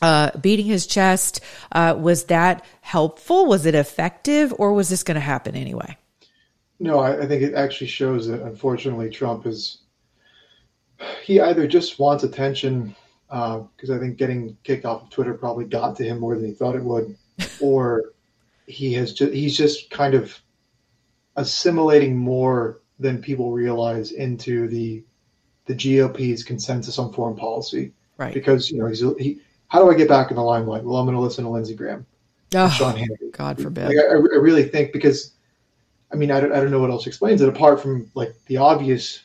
uh, beating his chest, uh, was that helpful? Was it effective or was this going to happen anyway? No, I, I think it actually shows that unfortunately Trump is he either just wants attention because uh, I think getting kicked off of Twitter probably got to him more than he thought it would, [laughs] or he has just he's just kind of assimilating more than people realize into the the GOP's consensus on foreign policy. Right. Because you know he's he. How do I get back in the limelight? Well, I'm going to listen to Lindsey Graham, oh, Sean Hannity. God forbid. Like, I, I really think because, I mean, I don't, I don't know what else explains it apart from like the obvious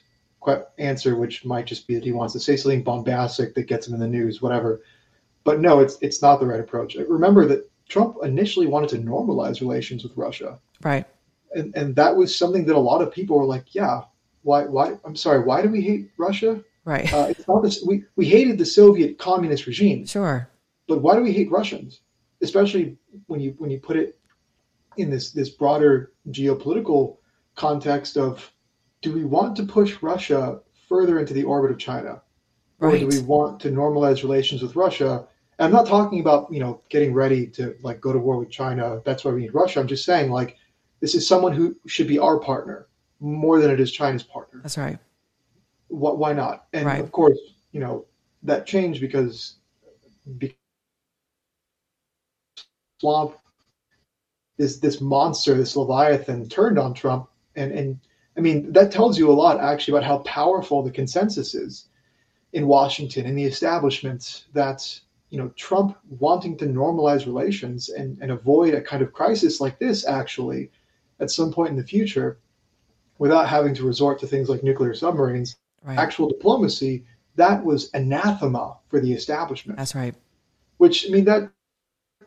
answer, which might just be that he wants to say something bombastic that gets him in the news, whatever. But no, it's it's not the right approach. Remember that Trump initially wanted to normalize relations with Russia, right? And and that was something that a lot of people were like, yeah, why why? I'm sorry, why do we hate Russia? Right. Uh, it's not this. We we hated the Soviet communist regime. Sure. But why do we hate Russians? Especially when you when you put it in this this broader geopolitical context of do we want to push Russia further into the orbit of China? Right. Or do we want to normalize relations with Russia? I'm not talking about, you know, getting ready to like go to war with China. That's why we need Russia. I'm just saying like this is someone who should be our partner more than it is China's partner. That's right. Why, why not? And right. of course, you know, that changed because, because swamp this this monster, this leviathan turned on Trump and and I mean, that tells you a lot actually about how powerful the consensus is in Washington in the establishment that you know Trump wanting to normalize relations and, and avoid a kind of crisis like this actually at some point in the future without having to resort to things like nuclear submarines, right. actual diplomacy, that was anathema for the establishment. That's right. Which I mean that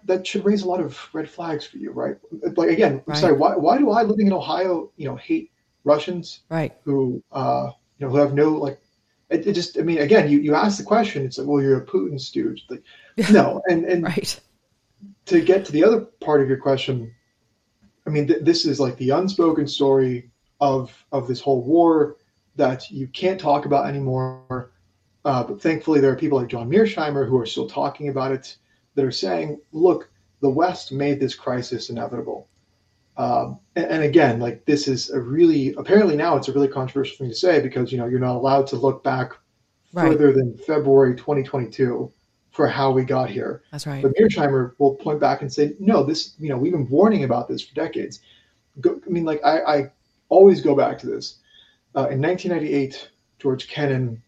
that should raise a lot of red flags for you, right? Like again, I'm sorry, why why do I living in Ohio, you know, hate Russians, right? Who uh, you know who have no like. It, it, just, I mean, again, you, you ask the question, it's like, well, you're a Putin stooge. Like, no, and and [laughs] right. To get to the other part of your question, I mean, th- this is like the unspoken story of of this whole war that you can't talk about anymore. Uh, but thankfully, there are people like John Mearsheimer who are still talking about it that are saying, look, the West made this crisis inevitable. Um, and, and, again, like this is a really apparently now it's a really controversial thing to say because you know you're not allowed to look back right. further than February 2022 for how we got here. That's right. But Mearsheimer will point back and say, no, this you know we've been warning about this for decades. Go, I mean, like I, I always go back to this. Uh, in 1998, George Kennan,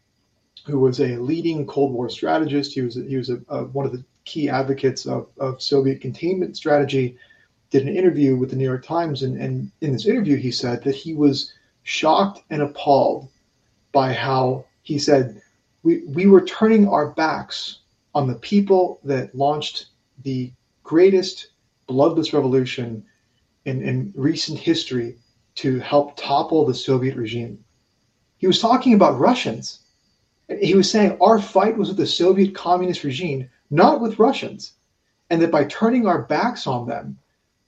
who was a leading Cold War strategist, he was he was a, a, one of the key advocates of, of Soviet containment strategy, did an interview with the New York Times, and, and in this interview he said that he was shocked and appalled by how he said we we were turning our backs on the people that launched the greatest bloodless revolution in, in recent history to help topple the Soviet regime. He was talking about Russians. He was saying our fight was with the Soviet communist regime, not with Russians. And that by turning our backs on them,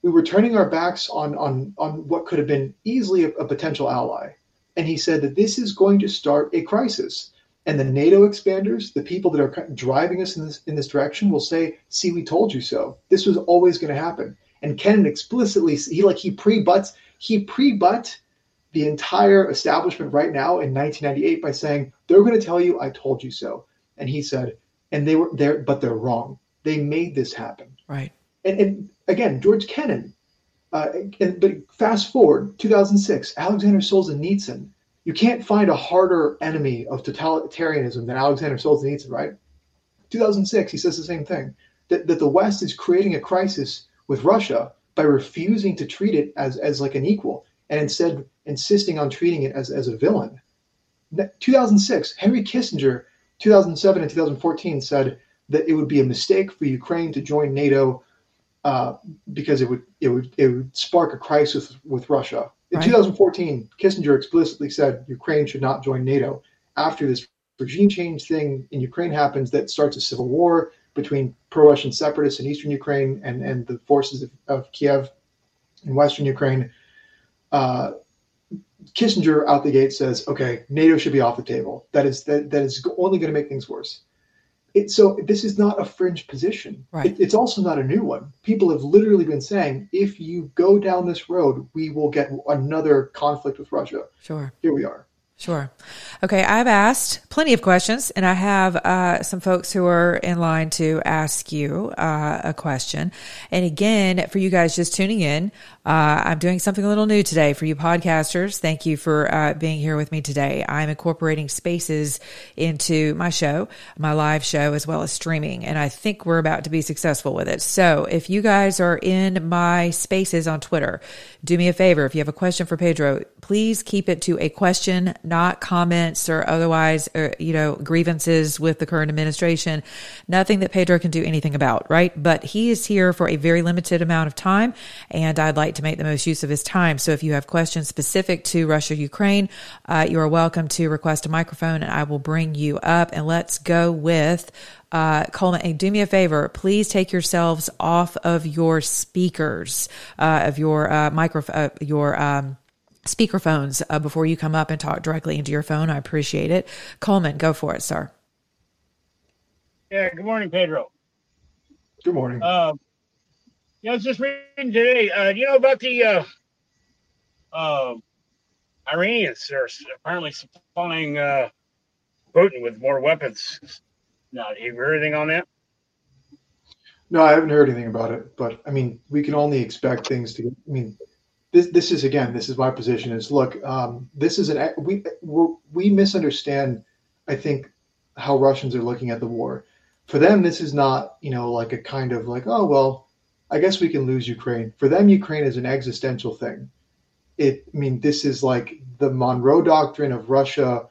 we were turning our backs on, on, on what could have been easily a, a potential ally. And he said that this is going to start a crisis. And the NATO expanders, the people that are driving us in this in this direction, will say, "See, we told you so. This was always going to happen." And Kennan explicitly, he like he pre-butts he pre-butt the entire establishment right now in 1998 by saying they're going to tell you I told you so. And he said, and they were there, but they're wrong. They made this happen. Right. And, and again, George Kennan. Uh, and, but fast forward, 2006, Alexander Solzhenitsyn. You can't find a harder enemy of totalitarianism than Alexander Solzhenitsyn, right? 2006, he says the same thing that, that the West is creating a crisis with Russia by refusing to treat it as, as like an equal and instead insisting on treating it as, as a villain. 2006, Henry Kissinger, 2007 and 2014 said that it would be a mistake for Ukraine to join NATO uh, because it would it would it would spark a crisis with, with Russia. In right. 2014, Kissinger explicitly said Ukraine should not join NATO. After this regime change thing in Ukraine happens, that starts a civil war between pro-Russian separatists in eastern Ukraine and, and the forces of, of Kiev in western Ukraine. Uh, Kissinger out the gate says, "Okay, NATO should be off the table. That is that that is only going to make things worse." It, so this is not a fringe position. Right. It, it's also not a new one. People have literally been saying, if you go down this road, we will get another conflict with Russia. Sure. Here we are. Sure. Okay. I've asked plenty of questions, and I have uh, some folks who are in line to ask you uh, a question. And again, for you guys just tuning in, uh, I'm doing something a little new today for you podcasters. Thank you for uh, being here with me today. I'm incorporating spaces into my show, my live show, as well as streaming, and I think we're about to be successful with it. So if you guys are in my spaces on Twitter, do me a favor. If you have a question for Pedro, please keep it to a question not comments or otherwise, or, uh, you know, grievances with the current administration. Nothing that Pedro can do anything about, right? But he is here for a very limited amount of time, and I'd like to make the most use of his time. So if you have questions specific to Russia, Ukraine, uh, you are welcome to request a microphone, and I will bring you up. And let's go with uh, Coleman, and do me a favor, please take yourselves off of your speakers, uh, of your uh, microphone, uh, your um, speakerphones uh, before you come up and talk directly into your phone. I appreciate it. Coleman, go for it, sir. Yeah, good morning, Pedro. Good morning. Yeah, I was just reading today. Uh, you know about the uh, uh, Iranians? They're apparently supplying uh, Putin with more weapons. Now, you heard anything on that? No, I haven't heard anything about it. But I mean, we can only expect things to. I mean, this this is again this is my position is look um, this is an we we misunderstand I think how Russians are looking at the war. For them, this is not you know like a kind of like oh well, I guess we can lose Ukraine. For them, Ukraine is an existential thing. It I mean this is like the Monroe Doctrine of Russia,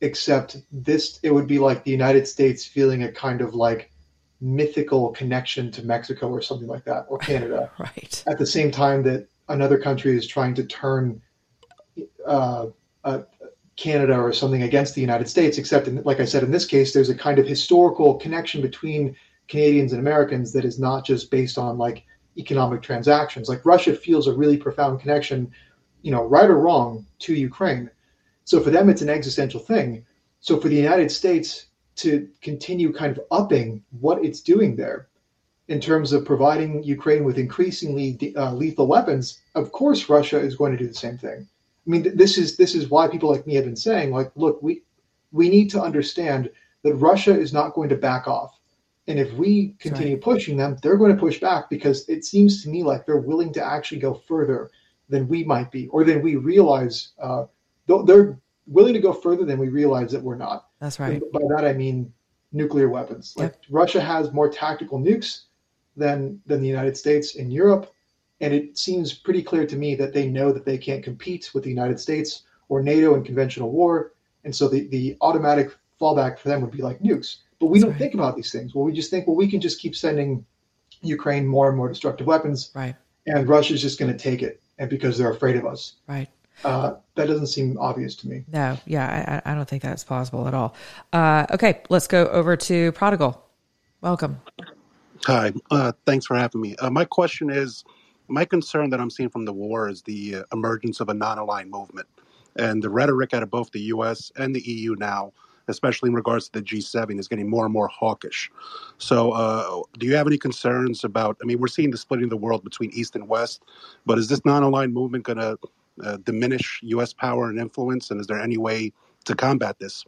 except this it would be like the United States feeling a kind of like mythical connection to Mexico or something like that or Canada. [laughs] right. At the same time that another country is trying to turn uh, uh, Canada or something against the United States, except in, like I said, in this case, there's a kind of historical connection between Canadians and Americans that is not just based on like economic transactions. Like Russia feels a really profound connection, you know, right or wrong, to Ukraine. So for them, it's an existential thing. So for the United States to continue kind of upping what it's doing there in terms of providing Ukraine with increasingly uh, lethal weapons, of course Russia is going to do the same thing. I mean, this is this is why people like me have been saying, like, look, we we need to understand that Russia is not going to back off. And if we continue right. pushing them, they're going to push back because it seems to me like they're willing to actually go further than we might be, or than we realize. Uh, they're willing to go further than we realize that we're not. That's right. And by that I mean nuclear weapons. Like yep. Russia has more tactical nukes than than the United States in Europe, and it seems pretty clear to me that they know that they can't compete with the United States or NATO in conventional war, and so the the automatic fallback for them would be like nukes. But we That's don't right. think about these things. Well, we just think, well, we can just keep sending Ukraine more and more destructive weapons, right? And Russia's just going to take it, and because they're afraid of us, right? Uh, that doesn't seem obvious to me. No, yeah, I, I don't think that's possible at all. Uh, okay, let's go over to Prodigal. Welcome. Hi, uh, thanks for having me. Uh, my question is my concern that I'm seeing from the war is the uh, emergence of a non aligned movement and the rhetoric out of both the US and the EU now especially in regards to the G7, is getting more and more hawkish. So, uh, do you have any concerns about? I mean, we're seeing the splitting of the world between East and West, but is this non-aligned movement going to uh, diminish U.S. power and influence? And is there any way to combat this?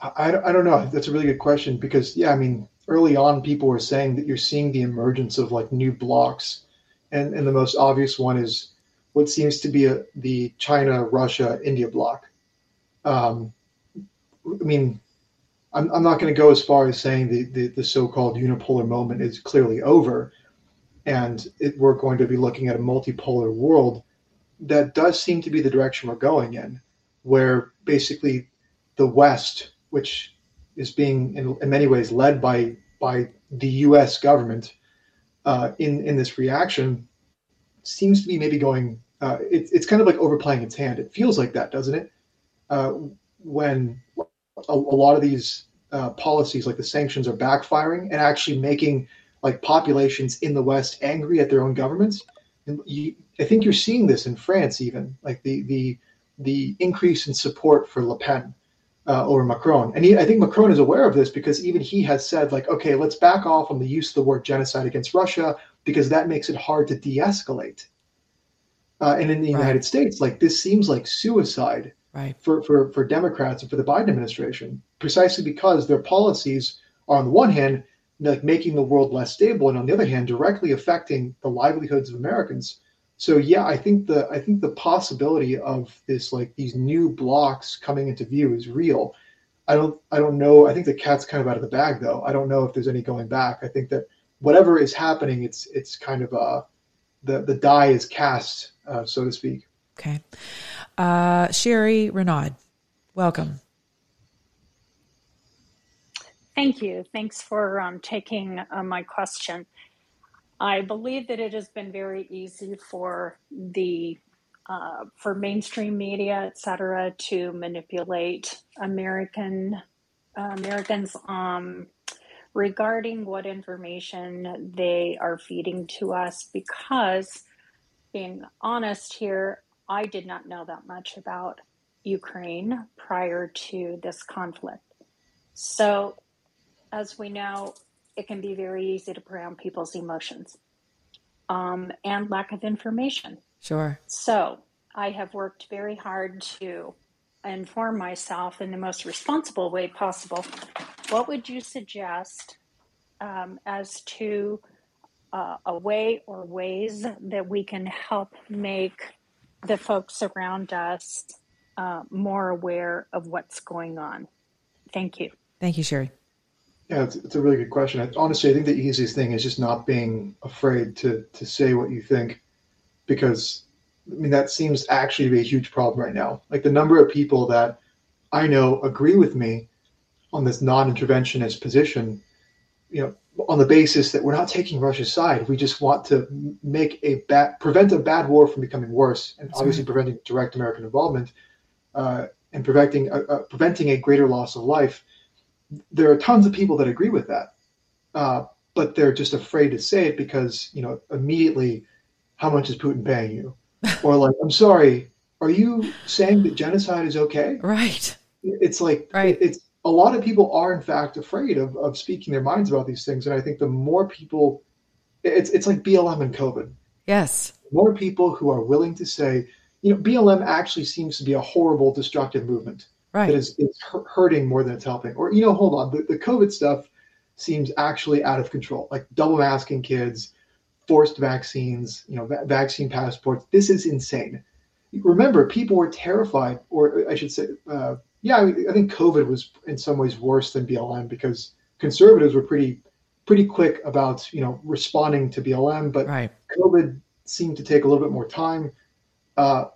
I, I don't know. That's a really good question because, yeah, I mean, early on, people were saying that you're seeing the emergence of like new blocks, and and the most obvious one is what seems to be a, the China, Russia, India block. Um, I mean, I'm, I'm not going to go as far as saying the, the, the so-called unipolar moment is clearly over, and it, we're going to be looking at a multipolar world. That does seem to be the direction we're going in, where basically the West, which is being in, in many ways led by by the U.S. government uh, in in this reaction, seems to be maybe going. Uh, it, it's kind of like overplaying its hand. It feels like that, doesn't it? Uh, when a, a lot of these uh, policies, like the sanctions, are backfiring and actually making like populations in the West angry at their own governments. And you, I think you're seeing this in France, even like the the the increase in support for Le Pen uh, over Macron. And he, I think Macron is aware of this because even he has said like, okay, let's back off on the use of the word genocide against Russia because that makes it hard to de-escalate. Uh, and in the right. United States, like this seems like suicide right. for, for, for Democrats and for the Biden administration, precisely because their policies are, on the one hand, like making the world less stable, and on the other hand, directly affecting the livelihoods of Americans. So yeah, I think the I think the possibility of this like these new blocks coming into view is real. I don't I don't know. I think the cat's kind of out of the bag though. I don't know if there's any going back. I think that whatever is happening, it's it's kind of uh the the die is cast, uh, so to speak. Okay. Uh, Sherry Renaud, welcome. Thank you. Thanks for um, taking uh, my question. I believe that it has been very easy for the uh, for mainstream media, et cetera, to manipulate American uh, Americans um, regarding what information they are feeding to us. Because, being honest here, I did not know that much about Ukraine prior to this conflict. So, as we know, it can be very easy to prey on people's emotions um, and lack of information. Sure. So, I have worked very hard to inform myself in the most responsible way possible. What would you suggest um, as to uh, a way or ways that we can help make the folks around us uh, more aware of what's going on. Thank you. Thank you, Sherry. Yeah, it's, it's a really good question. I, honestly, I think the easiest thing is just not being afraid to to say what you think, because I mean that seems actually to be a huge problem right now. Like the number of people that I know agree with me on this non-interventionist position, you know, on the basis that we're not taking Russia's side. We just want to make a bad, prevent a bad war from becoming worse, and That's obviously right. preventing direct American involvement uh, and preventing uh, uh, preventing a greater loss of life. There are tons of people that agree with that, uh, but they're just afraid to say it because you know immediately, how much is Putin paying you? [laughs] or like, I'm sorry, are you saying that genocide is okay? Right. It's like right. It's a lot of people are in fact afraid of of speaking their minds about these things, and I think the more people, it's it's like BLM and COVID. Yes. More people who are willing to say, you know, BLM actually seems to be a horrible, destructive movement right. that is it's hurting more than it's helping. Or you know, hold on, the, the COVID stuff seems actually out of control, like double masking kids, forced vaccines, you know, va- vaccine passports. This is insane. Remember, people were terrified, or I should say, uh, yeah, I, think COVID was in some ways worse than BLM because conservatives were pretty pretty quick about you know responding to BLM, but right. COVID seemed to take a little bit more time. Uh,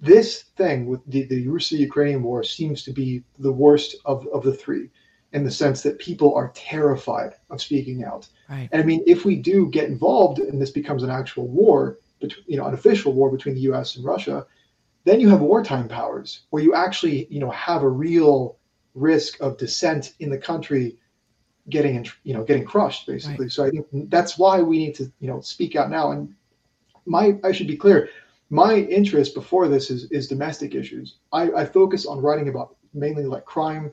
this thing with the, the Russia-Ukrainian war seems to be the worst of, of the three in the sense that people are terrified of speaking out. Right. And I mean, if we do get involved and this becomes an actual war, between, you know, an official war between the U.S. and Russia, then you have wartime powers where you actually, you know, have a real risk of dissent in the country getting, you know, getting crushed basically. Right. So I think that's why we need to, you know, speak out now. And my, I should be clear, my interest before this is, is domestic issues. I, I focus on writing about mainly like crime,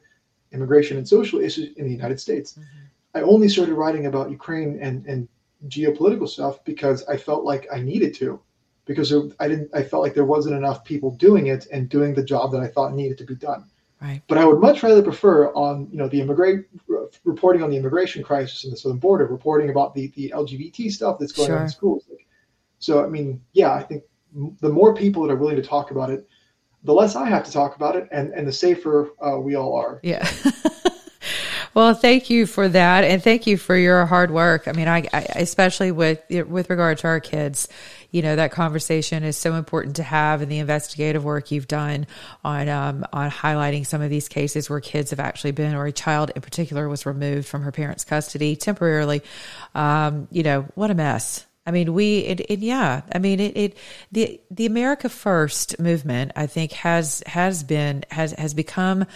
immigration, and social issues in the United States. Mm-hmm. I only started writing about Ukraine and, and geopolitical stuff because I felt like I needed to, because I didn't. I felt like there wasn't enough people doing it and doing the job that I thought needed to be done. Right. But I would much rather prefer on you know the immigrate reporting on the immigration crisis in the southern border, reporting about the the LGBT stuff that's going sure. on in schools. So I mean, yeah, I think the more people that are willing to talk about it, the less I have to talk about it, and and the safer uh, we all are. Yeah. [laughs] well, thank you for that, and thank you for your hard work. I mean, I, I, especially with with regard to our kids, you know, that conversation is so important to have, and the investigative work you've done on um, on highlighting some of these cases where kids have actually been, or a child in particular was removed from her parents' custody temporarily. Um, you know, what a mess. I mean, we, it, it, yeah, I mean, it, it, the, the America First movement, I think has, has been, has, has become,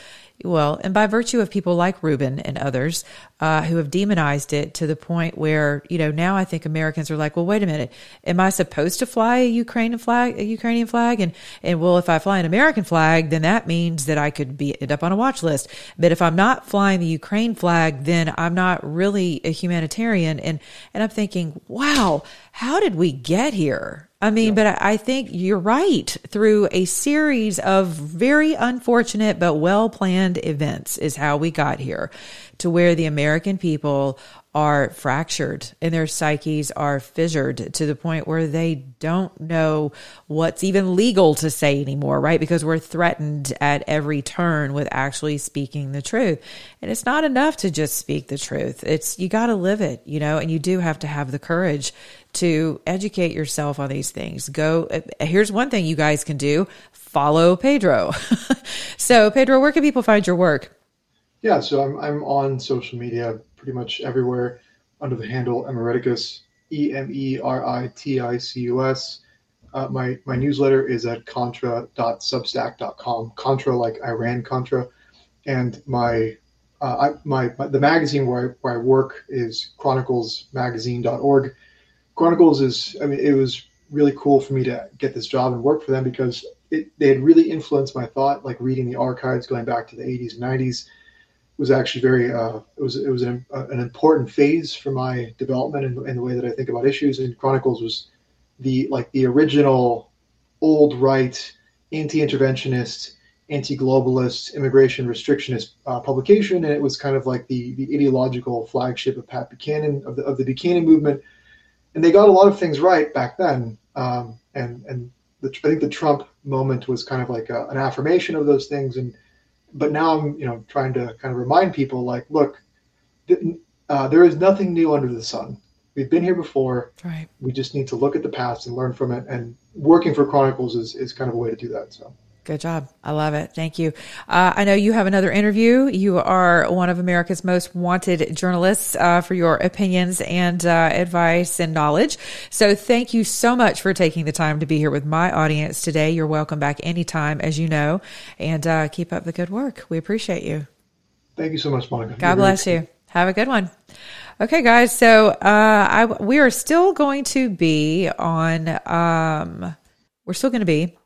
well, and by virtue of people like Rubin and others, uh, who have demonized it to the point where, you know, now I think Americans are like, well, wait a minute. Am I supposed to fly a Ukrainian flag, a Ukrainian flag? And, and well, if I fly an American flag, then that means that I could be end up on a watch list. But if I'm not flying the Ukraine flag, then I'm not really a humanitarian. And, and I'm thinking, wow, how did we get here? I mean, yeah. but I think you're right. Through a series of very unfortunate but well planned events is how we got here to where the American people are fractured and their psyches are fissured to the point where they don't know what's even legal to say anymore, right? Because we're threatened at every turn with actually speaking the truth. And it's not enough to just speak the truth. It's, you got to live it, you know, and you do have to have the courage to educate yourself on these things. Go, here's one thing you guys can do follow Pedro. [laughs] so, Pedro, where can people find your work? Yeah, so I'm, I'm on social media pretty much everywhere under the handle Emeriticus, E M E R I T I C U S. Uh, my, my newsletter is at contra.substack.com, Contra like Iran Contra. And my, uh, I, my, my, the magazine where I, where I work is chroniclesmagazine.org. Chronicles is, I mean, it was really cool for me to get this job and work for them because it, they had really influenced my thought, like reading the archives going back to the 80s and 90s was actually very uh, it was it was an, uh, an important phase for my development and, and, the way that I think about issues. And Chronicles was the like the original old right anti-interventionist, anti-globalist, immigration restrictionist uh, publication, and it was kind of like the the ideological flagship of Pat Buchanan of the of the Buchanan movement. And they got a lot of things right back then. Um, and and the, I think the Trump moment was kind of like a, an affirmation of those things and but now I'm, you know, trying to kind of remind people, like, look, uh, there is nothing new under the sun. We've been here before. Right. We just need to look at the past and learn from it. And working for Chronicles is, is kind of a way to do that. So. Good job. I love it. Thank you. Uh, I know you have another interview. You are one of America's most wanted journalists uh, for your opinions and uh, advice and knowledge. So thank you so much for taking the time to be here with my audience today. You're welcome back anytime, as you know, and uh, keep up the good work. We appreciate you. Thank you so much, Monica. God You're bless you. Have a good one. Okay, guys. So uh, I we are still going to be on. Um, we're still going to be.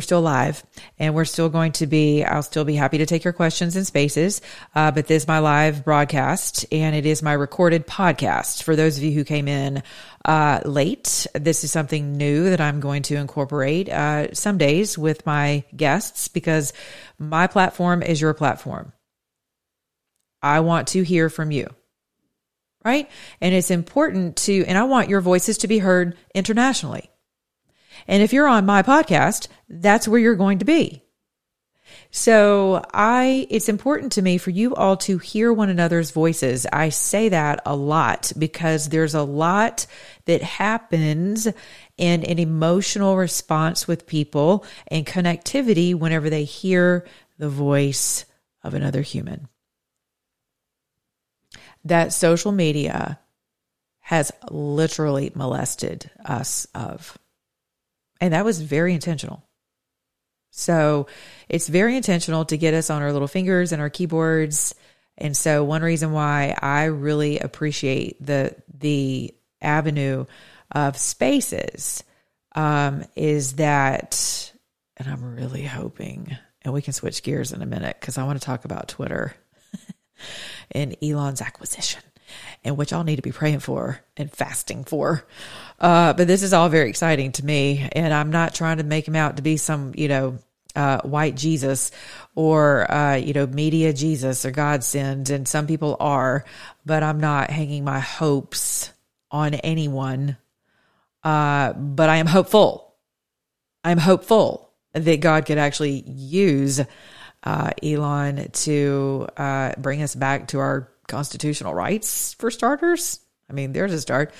We're still live, and we're still going to be. I'll still be happy to take your questions in spaces. Uh, but this is my live broadcast, and it is my recorded podcast. For those of you who came in uh, late, this is something new that I'm going to incorporate uh, some days with my guests because my platform is your platform. I want to hear from you right? And it's important to, and I want your voices to be heard internationally. And if you're on my podcast, that's where you're going to be. So I, it's important to me for you all to hear one another's voices. I say that a lot because there's a lot that happens in an emotional response with people and connectivity whenever they hear the voice of another human that social media has literally molested us of. And that was very intentional. So it's very intentional to get us on our little fingers and our keyboards. And so one reason why I really appreciate the the avenue of spaces um, is that, and I'm really hoping, and we can switch gears in a minute because I want to talk about Twitter [laughs] and Elon's acquisition, and which I'll need to be praying for and fasting for. Uh, but this is all very exciting to me, and I'm not trying to make him out to be some, you know, uh, white Jesus or, uh, you know, media Jesus or godsend. and some people are, but I'm not hanging my hopes on anyone. Uh, but I am hopeful. I'm hopeful that God could actually use uh, Elon to uh, bring us back to our constitutional rights for starters. I mean, there's a start.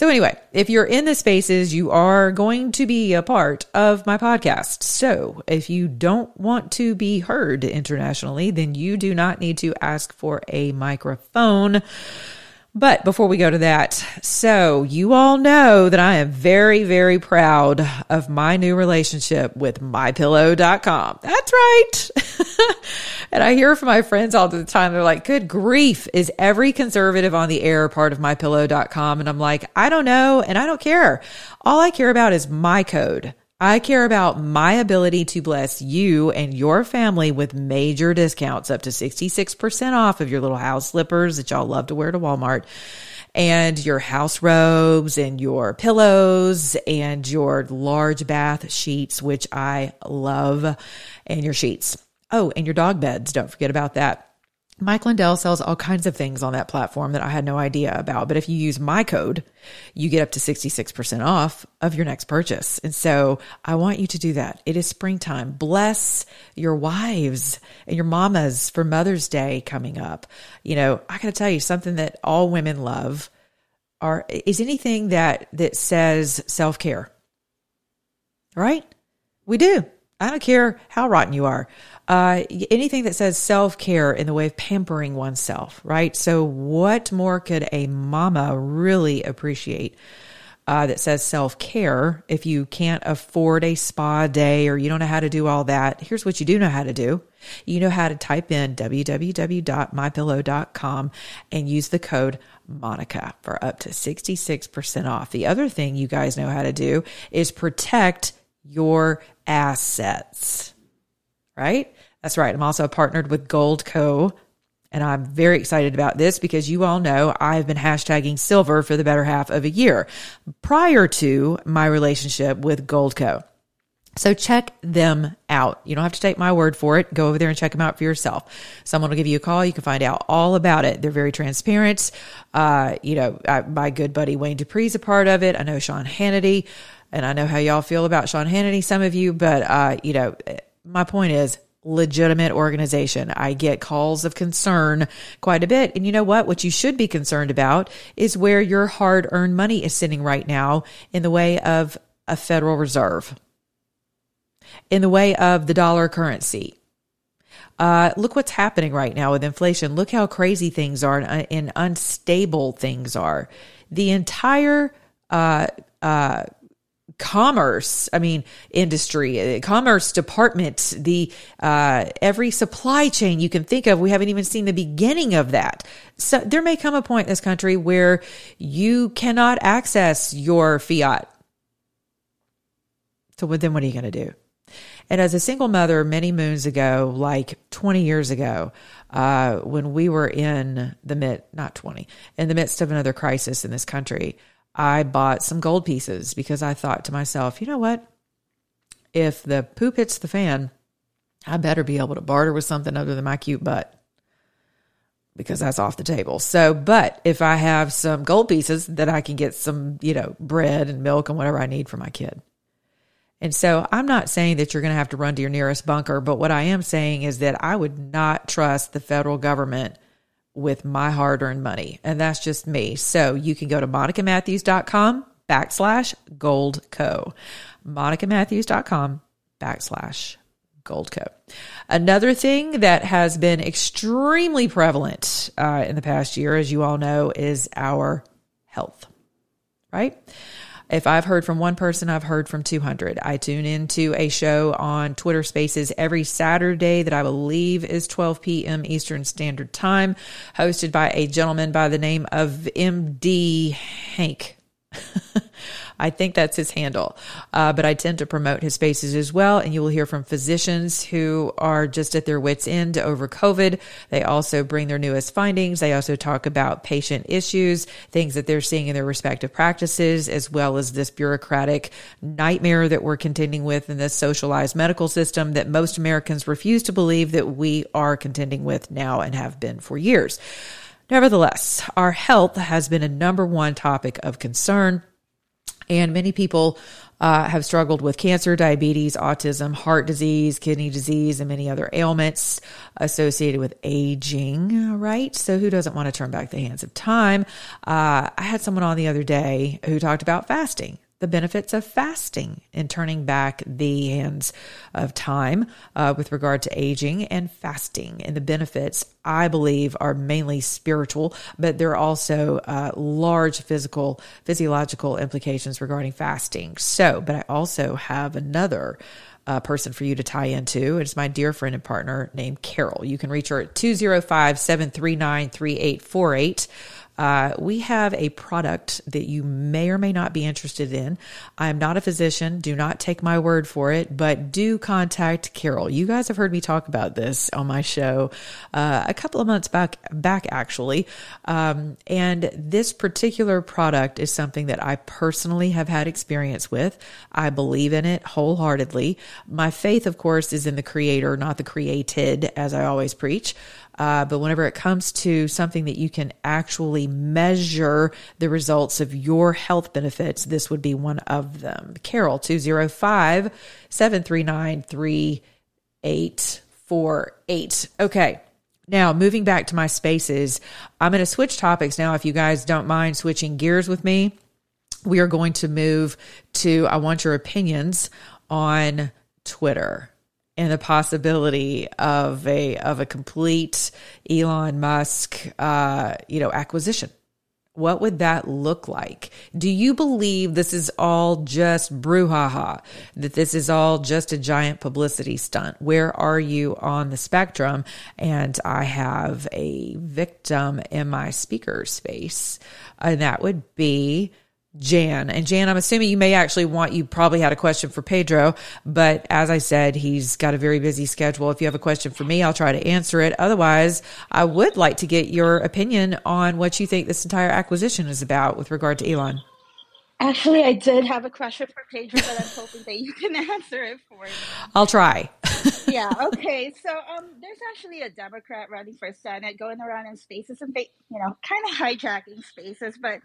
So, anyway, if you're in the spaces, you are going to be a part of my podcast. So, if you don't want to be heard internationally, then you do not need to ask for a microphone. But before we go to that, so you all know that I am very, very proud of my new relationship with mypillow.com. That's right. [laughs] and I hear from my friends all the time. They're like, good grief. Is every conservative on the air part of mypillow.com? And I'm like, I don't know. And I don't care. All I care about is my code. I care about my ability to bless you and your family with major discounts up to 66% off of your little house slippers that y'all love to wear to Walmart and your house robes and your pillows and your large bath sheets, which I love, and your sheets. Oh, and your dog beds. Don't forget about that. Mike Lindell sells all kinds of things on that platform that I had no idea about. But if you use my code, you get up to 66% off of your next purchase. And so I want you to do that. It is springtime. Bless your wives and your mamas for Mother's Day coming up. You know, I got to tell you something that all women love are is anything that that says self-care. Right? We do. I don't care how rotten you are uh, anything that says self care in the way of pampering oneself, right? So, what more could a mama really appreciate? Uh, that says self care. If you can't afford a spa day or you don't know how to do all that, here's what you do know how to do. You know how to type in www.mypillow.com and use the code Monica for up to 66% off. The other thing you guys know how to do is protect your assets, right? That's right. I'm also partnered with Goldco. And I'm very excited about this because you all know I've been hashtagging silver for the better half of a year prior to my relationship with Goldco. So check them out. You don't have to take my word for it. Go over there and check them out for yourself. Someone will give you a call. You can find out all about it. They're very transparent. Uh, you know, I, my good buddy Wayne Dupree's a part of it. I know Sean Hannity, and I know how y'all feel about Sean Hannity, some of you, but, uh, you know, my point is legitimate organization. I get calls of concern quite a bit. And you know what? What you should be concerned about is where your hard earned money is sitting right now in the way of a Federal Reserve, in the way of the dollar currency. Uh, look what's happening right now with inflation. Look how crazy things are and, and unstable things are. The entire uh, uh, commerce i mean industry uh, commerce department the uh, every supply chain you can think of we haven't even seen the beginning of that. So there may come a point in this country where you cannot access your fiat. So then what are you going to do? And as a single mother many moons ago like 20 years ago uh, when we were in the mid not 20 in the midst of another crisis in this country I bought some gold pieces because I thought to myself, you know what? If the poop hits the fan, I better be able to barter with something other than my cute butt because that's off the table. So, but if I have some gold pieces, that I can get some, you know, bread and milk and whatever I need for my kid. And so I'm not saying that you're going to have to run to your nearest bunker, but what I am saying is that I would not trust the federal government with my hard earned money. And that's just me. So you can go to monicamatthews.com backslash goldco. monicamatthews.com backslash goldco. Another thing that has been extremely prevalent uh, in the past year, as you all know, is our health, right? If I've heard from one person, I've heard from 200. I tune into a show on Twitter Spaces every Saturday that I believe is 12 p.m. Eastern Standard Time, hosted by a gentleman by the name of MD Hank. [laughs] I think that's his handle. Uh, but I tend to promote his spaces as well. And you will hear from physicians who are just at their wits' end over COVID. They also bring their newest findings. They also talk about patient issues, things that they're seeing in their respective practices, as well as this bureaucratic nightmare that we're contending with in this socialized medical system that most Americans refuse to believe that we are contending with now and have been for years. Nevertheless, our health has been a number one topic of concern. And many people uh, have struggled with cancer, diabetes, autism, heart disease, kidney disease, and many other ailments associated with aging, right? So, who doesn't want to turn back the hands of time? Uh, I had someone on the other day who talked about fasting the benefits of fasting and turning back the hands of time uh, with regard to aging and fasting. And the benefits, I believe, are mainly spiritual, but there are also uh, large physical, physiological implications regarding fasting. So, but I also have another. Uh, person for you to tie into. It's my dear friend and partner named Carol. You can reach her at 205 739 3848. Uh, we have a product that you may or may not be interested in. I'm not a physician. Do not take my word for it, but do contact Carol. You guys have heard me talk about this on my show uh, a couple of months back, back actually. Um, and this particular product is something that I personally have had experience with. I believe in it wholeheartedly. My faith, of course, is in the creator, not the created, as I always preach. Uh, but whenever it comes to something that you can actually measure the results of your health benefits, this would be one of them. Carol, 205 739 3848. Okay. Now, moving back to my spaces, I'm going to switch topics now. If you guys don't mind switching gears with me, we are going to move to I want your opinions on Twitter and the possibility of a of a complete Elon Musk, uh, you know, acquisition. What would that look like? Do you believe this is all just brouhaha? That this is all just a giant publicity stunt? Where are you on the spectrum? And I have a victim in my speaker space, and that would be Jan. And Jan, I'm assuming you may actually want, you probably had a question for Pedro, but as I said, he's got a very busy schedule. If you have a question for me, I'll try to answer it. Otherwise, I would like to get your opinion on what you think this entire acquisition is about with regard to Elon. Actually, I did have a question for Pedro, but I'm hoping that you can [laughs] answer it for me. I'll try. [laughs] yeah. Okay. So, um, there's actually a Democrat running for Senate, going around in spaces and, they, you know, kind of hijacking spaces, but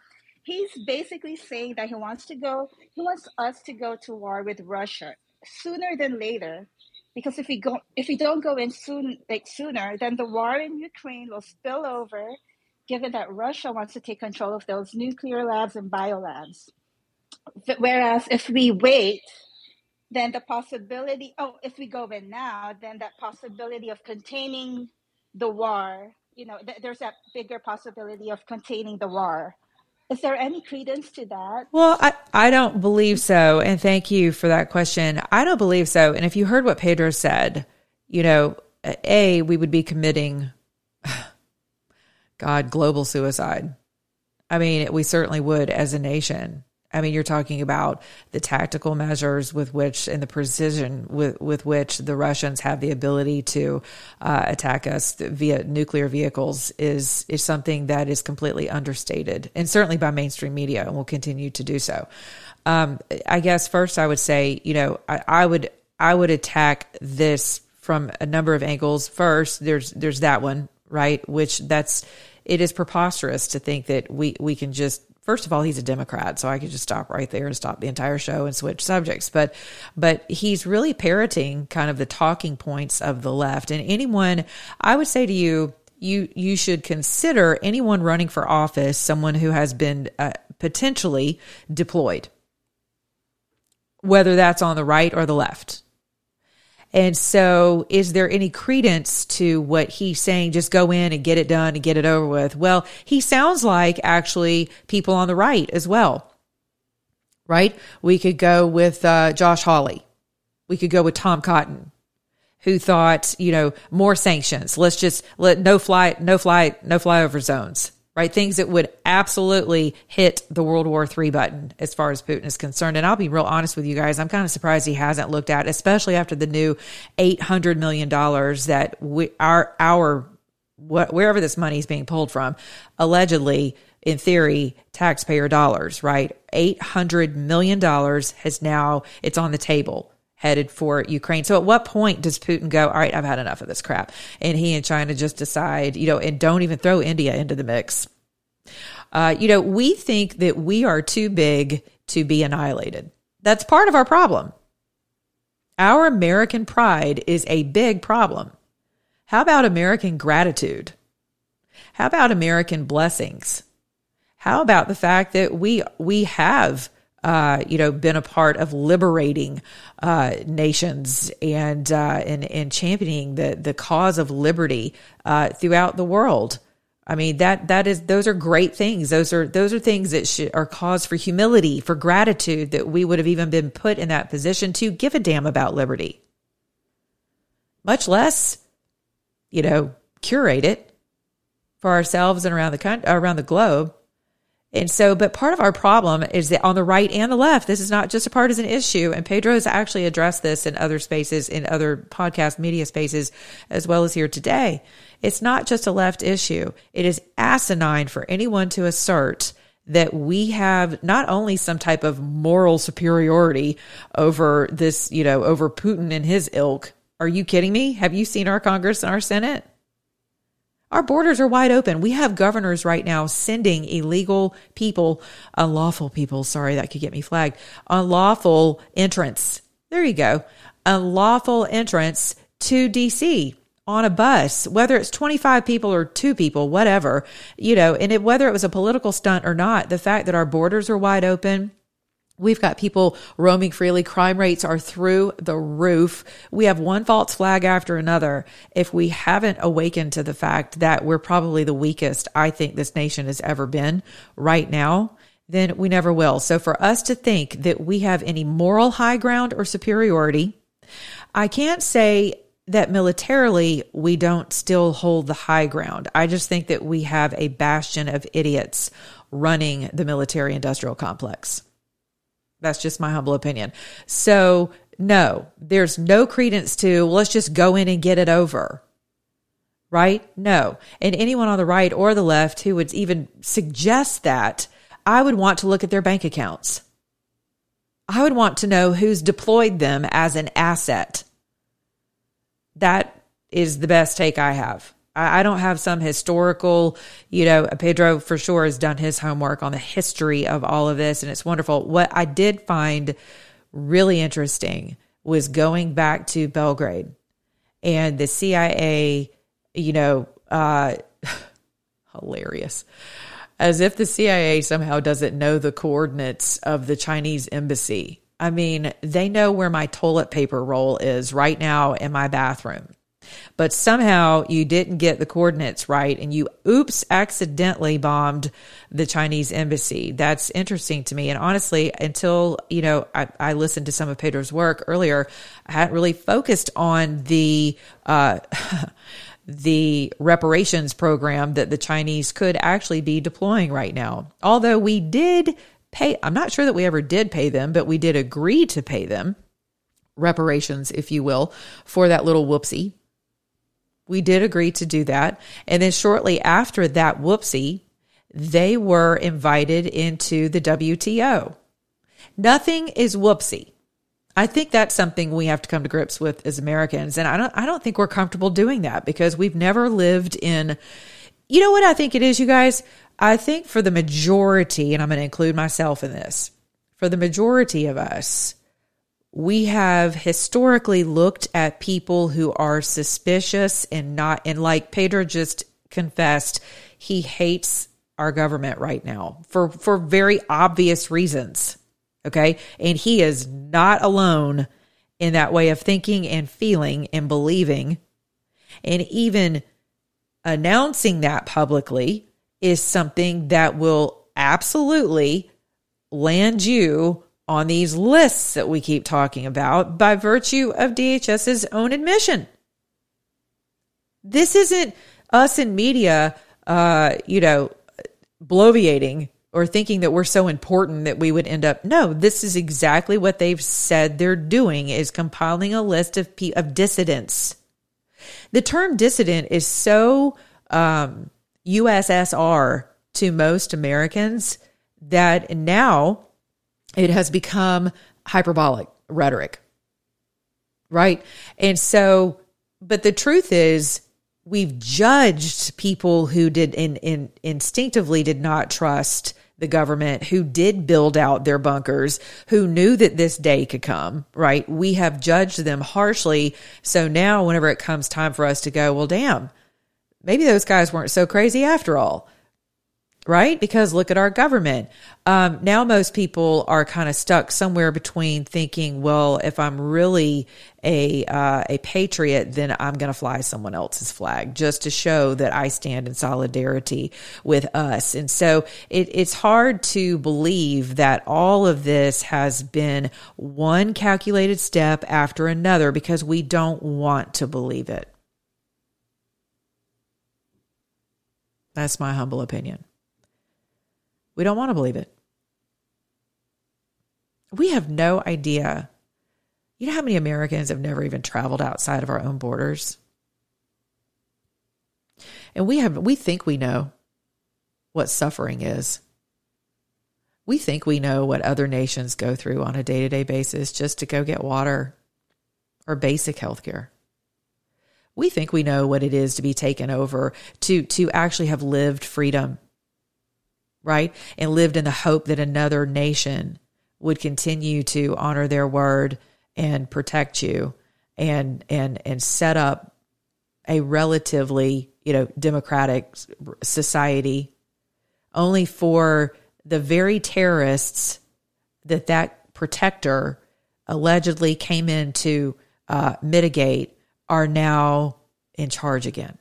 he's basically saying that he wants to go he wants us to go to war with russia sooner than later. Because if we go if we don't go in soon like sooner then the war in ukraine will spill over given that russia wants to take control of those nuclear labs and biolabs whereas if we wait then the possibility oh if we go in now then that possibility of containing the war you know th- there's that bigger possibility of containing the war Is there any credence to that? Well, I, I don't believe so. And thank you for that question. I don't believe so. And if you heard what Pedro said, you know, A, we would be committing, [sighs] God, global suicide. I mean, we certainly would as a nation. I mean, you're talking about the tactical measures with which and the precision with, with which the Russians have the ability to uh, attack us via nuclear vehicles is is something that is completely understated, and certainly by mainstream media, and will continue to do so. Um, I guess first, I would say, you know, I, I would I would attack this from a number of angles. First, there's there's that one, right? Which that's it is preposterous to think that we we can just first of all, he's a Democrat, so I could just stop right there and stop the entire show and switch subjects. But but he's really parroting kind of the talking points of the left. And anyone, I would say to you, you you should consider anyone running for office someone who has been uh, potentially deployed, whether that's on the right or the left. And so, is there any credence to what he's saying? Just go in and get it done and get it over with. Well, he sounds like actually people on the right as well, right? We could go with uh, Josh Hawley. We could go with Tom Cotton, who thought, you know, more sanctions. Let's just let no fly, no fly, no flyover zones right? Things that would absolutely hit the World War III button as far as Putin is concerned. And I'll be real honest with you guys. I'm kind of surprised he hasn't looked at, especially after the new $800 million that we, our, our, what, wherever this money is being pulled from, allegedly, in theory, taxpayer dollars, right? $800 million has now, it's on the table headed for Ukraine. So at what point does Putin go, all right, I've had enough of this crap? And he and China just decide, you know, and don't even throw India into the mix. Uh, you know, we think that we are too big to be annihilated. That's part of our problem. Our American pride is a big problem. How about American gratitude? How about American blessings? How about the fact that we we have uh, you know, been a part of liberating uh, nations and, uh, and and championing the the cause of liberty uh, throughout the world. I mean that that is those are great things. Those are those are things that should, are cause for humility, for gratitude that we would have even been put in that position to give a damn about liberty. Much less, you know, curate it for ourselves and around the around the globe. And so, but part of our problem is that on the right and the left, this is not just a partisan issue. And Pedro has actually addressed this in other spaces, in other podcast media spaces, as well as here today. It's not just a left issue. It is asinine for anyone to assert that we have not only some type of moral superiority over this, you know, over Putin and his ilk. Are you kidding me? Have you seen our Congress and our Senate? Our borders are wide open. We have governors right now sending illegal people, unlawful people, sorry, that could get me flagged, unlawful entrance. There you go. Unlawful entrance to DC on a bus, whether it's 25 people or two people, whatever, you know, and it, whether it was a political stunt or not, the fact that our borders are wide open, We've got people roaming freely. Crime rates are through the roof. We have one false flag after another. If we haven't awakened to the fact that we're probably the weakest I think this nation has ever been right now, then we never will. So for us to think that we have any moral high ground or superiority, I can't say that militarily we don't still hold the high ground. I just think that we have a bastion of idiots running the military industrial complex. That's just my humble opinion. So, no, there's no credence to let's just go in and get it over. Right? No. And anyone on the right or the left who would even suggest that, I would want to look at their bank accounts. I would want to know who's deployed them as an asset. That is the best take I have. I, don't have some historical, you know, Pedro for sure has done his homework on the history of all of this, and it's wonderful. What I did find really interesting was going back to Belgrade and the CIA, you know, uh, [laughs] hilarious. As if the CIA somehow doesn't know the coordinates of the Chinese embassy. I mean, they know where my toilet paper roll is right now in my bathroom. But somehow you didn't get the coordinates right and you oops accidentally bombed the Chinese embassy. That's interesting to me. And honestly, until, you know, I, I listened to some of Pedro's work earlier, I hadn't really focused on the, uh, [laughs] the reparations program that the Chinese could actually be deploying right now. Although we did pay, I'm not sure that we ever did pay them, but we did agree to pay them reparations, if you will, for that little whoopsie. We did agree to do that. And then shortly after that whoopsie, they were invited into the WTO. Nothing is whoopsie. I think that's something we have to come to grips with as Americans. And I don't I don't think we're comfortable doing that because we've never lived in you know what I think it is, you guys? I think for the majority, and I'm going to include myself in this, for the majority of us, we have historically looked at people who are suspicious and not, and like Pedro just confessed, he hates our government right now for, for very obvious reasons. Okay. And he is not alone in that way of thinking and feeling and believing. And even announcing that publicly is something that will absolutely land you on these lists that we keep talking about by virtue of DHS's own admission. This isn't us in media, uh, you know, bloviating or thinking that we're so important that we would end up no this is exactly what they've said they're doing is compiling a list of of dissidents the term dissident is so um, ussr to most americans that now it has become hyperbolic rhetoric right and so but the truth is we've judged people who did in, in instinctively did not trust the government who did build out their bunkers, who knew that this day could come, right? We have judged them harshly. So now, whenever it comes time for us to go, well, damn, maybe those guys weren't so crazy after all right? Because look at our government. Um, now, most people are kind of stuck somewhere between thinking, well, if I'm really a uh, a patriot, then I'm going to fly someone else's flag just to show that I stand in solidarity with us. And so it, it's hard to believe that all of this has been one calculated step after another because we don't want to believe it. That's my humble opinion. We don't want to believe it. We have no idea. You know how many Americans have never even traveled outside of our own borders? And we have we think we know what suffering is. We think we know what other nations go through on a day-to-day basis just to go get water or basic health care. We think we know what it is to be taken over, to to actually have lived freedom right? And lived in the hope that another nation would continue to honor their word and protect you and and and set up a relatively, you know, democratic society only for the very terrorists that that protector allegedly came in to uh, mitigate are now in charge again.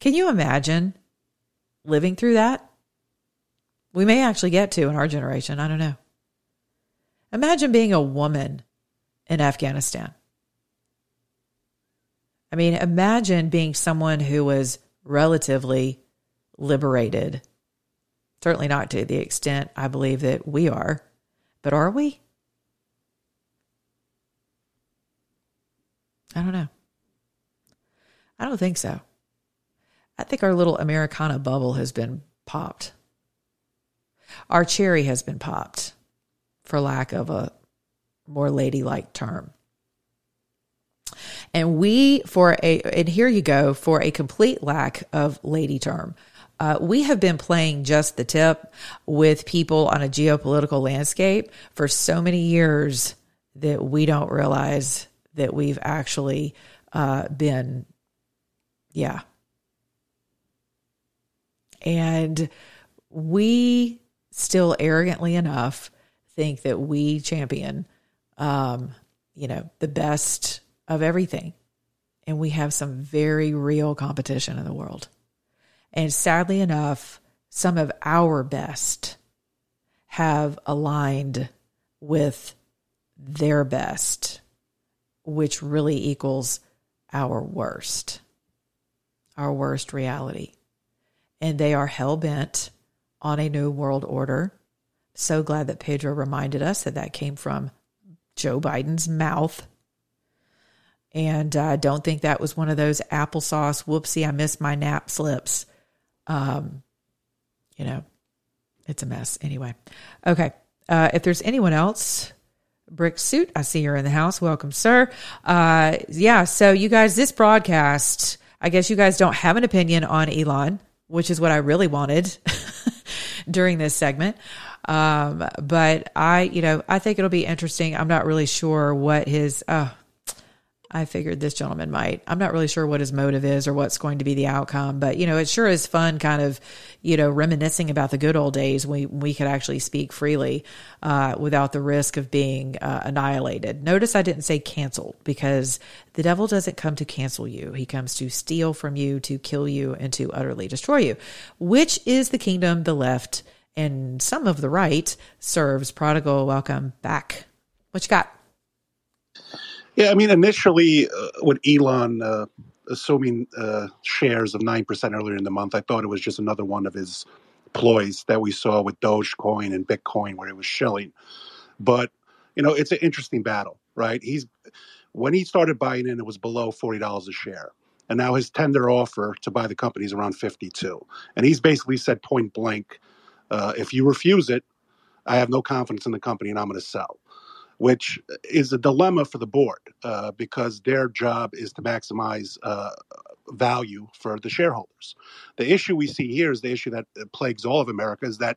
Can you imagine living through that? We may actually get to in our generation. I don't know. Imagine being a woman in Afghanistan. I mean, imagine being someone who was relatively liberated. Certainly not to the extent I believe that we are, but are we? I don't know. I don't think so. I think our little Americana bubble has been popped. Our cherry has been popped, for lack of a more ladylike term. And we, for a, and here you go, for a complete lack of lady term, uh, we have been playing just the tip with people on a geopolitical landscape for so many years that we don't realize that we've actually uh, been, yeah, and we still arrogantly enough think that we champion, um, you know, the best of everything. and we have some very real competition in the world. And sadly enough, some of our best have aligned with their best, which really equals our worst, our worst reality. And they are hell bent on a new world order. So glad that Pedro reminded us that that came from Joe Biden's mouth. And I uh, don't think that was one of those applesauce, whoopsie, I missed my nap slips. Um, you know, it's a mess. Anyway, okay. Uh, if there's anyone else, Brick Suit, I see you're in the house. Welcome, sir. Uh, yeah, so you guys, this broadcast, I guess you guys don't have an opinion on Elon, which is what I really wanted [laughs] during this segment. Um, but I, you know, I think it'll be interesting. I'm not really sure what his, uh, I figured this gentleman might. I'm not really sure what his motive is or what's going to be the outcome, but you know, it sure is fun kind of, you know, reminiscing about the good old days when we, could actually speak freely uh, without the risk of being uh, annihilated. Notice I didn't say cancel because the devil doesn't come to cancel you. He comes to steal from you, to kill you, and to utterly destroy you, which is the kingdom the left and some of the right serves. Prodigal, welcome back. What you got? Yeah, I mean, initially uh, with Elon uh, assuming uh, shares of 9% earlier in the month, I thought it was just another one of his ploys that we saw with Dogecoin and Bitcoin where he was shilling. But, you know, it's an interesting battle, right? He's when he started buying in, it was below $40 a share. And now his tender offer to buy the company is around 52. And he's basically said point blank, uh, if you refuse it, I have no confidence in the company and I'm going to sell which is a dilemma for the board uh, because their job is to maximize uh, value for the shareholders. The issue we see here is the issue that plagues all of America is that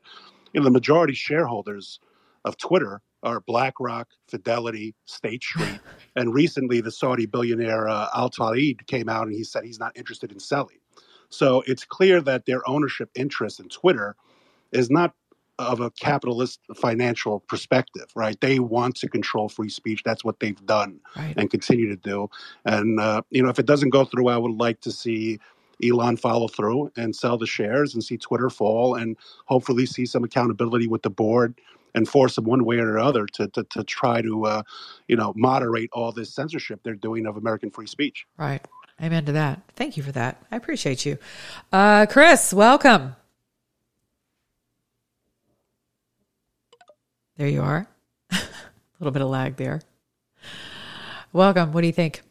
you know the majority shareholders of Twitter are BlackRock, Fidelity, State Street, [laughs] and recently the Saudi billionaire uh, Al Tawil came out and he said he's not interested in selling. So it's clear that their ownership interest in Twitter is not of a capitalist financial perspective, right? They want to control free speech. That's what they've done right. and continue to do. And, uh, you know, if it doesn't go through, I would like to see Elon follow through and sell the shares and see Twitter fall and hopefully see some accountability with the board and force them one way or another to, to, to try to, uh, you know, moderate all this censorship they're doing of American free speech. Right. Amen to that. Thank you for that. I appreciate you. Uh, Chris, welcome. There you are. [laughs] A little bit of lag there. Welcome. What do you think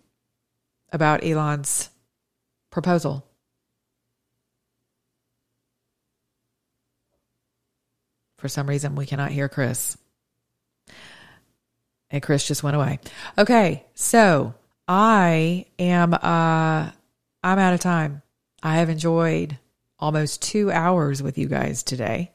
about Elon's proposal? For some reason, we cannot hear Chris. And Chris just went away. Okay, so I am uh I'm out of time. I have enjoyed almost two hours with you guys today.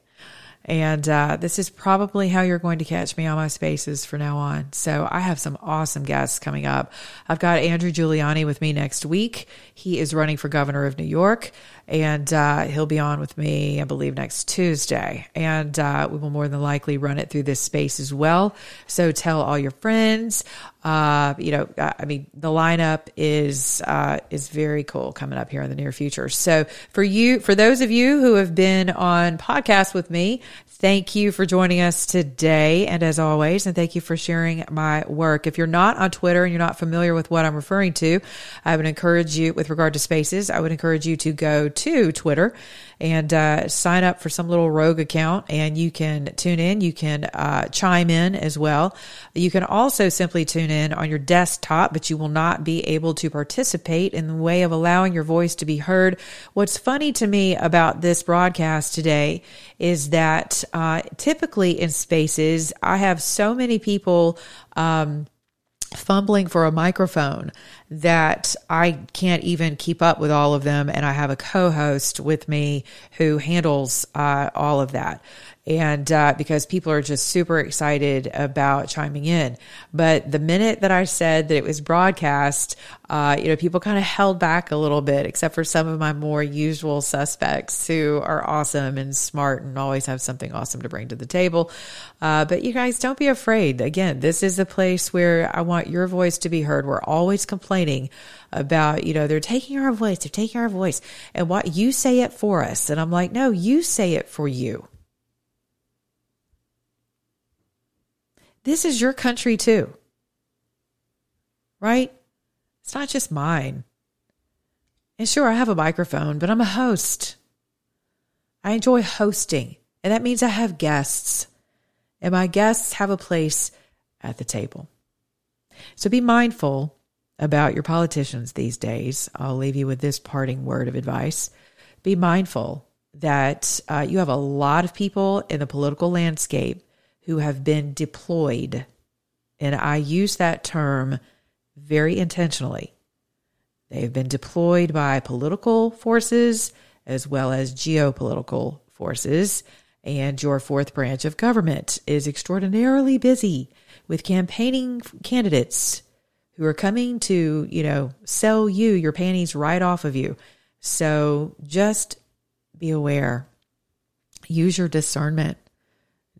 And uh, this is probably how you're going to catch me on my spaces for now on. So I have some awesome guests coming up. I've got Andrew Giuliani with me next week. He is running for governor of New York, and uh, he'll be on with me, I believe, next Tuesday. And uh, we will more than likely run it through this space as well. So tell all your friends. Uh, you know, I mean, the lineup is uh, is very cool coming up here in the near future. So for you, for those of you who have been on podcasts with me, Thank you for joining us today. And as always, and thank you for sharing my work. If you're not on Twitter and you're not familiar with what I'm referring to, I would encourage you, with regard to spaces, I would encourage you to go to Twitter and uh, sign up for some little rogue account and you can tune in. You can uh, chime in as well. You can also simply tune in on your desktop, but you will not be able to participate in the way of allowing your voice to be heard. What's funny to me about this broadcast today is that uh, typically in spaces, I have so many people. Um, fumbling for a microphone that I can't even keep up with all of them. And I have a co host with me who handles uh, all of that. And uh, because people are just super excited about chiming in. But the minute that I said that it was broadcast, uh, you know, people kind of held back a little bit, except for some of my more usual suspects who are awesome and smart and always have something awesome to bring to the table. Uh, but you guys don't be afraid. Again, this is a place where I want your voice to be heard. We're always complaining about, you know, they're taking our voice, they're taking our voice, and what you say it for us. And I'm like, no, you say it for you. This is your country too. Right? It's not just mine. And sure, I have a microphone, but I'm a host. I enjoy hosting, and that means I have guests, and my guests have a place at the table. So be mindful about your politicians these days. I'll leave you with this parting word of advice. Be mindful that uh, you have a lot of people in the political landscape who have been deployed. And I use that term very intentionally. They have been deployed by political forces as well as geopolitical forces. And your fourth branch of government is extraordinarily busy with campaigning candidates who are coming to, you know, sell you your panties right off of you. So just be aware. Use your discernment.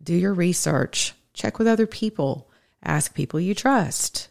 Do your research. Check with other people. Ask people you trust.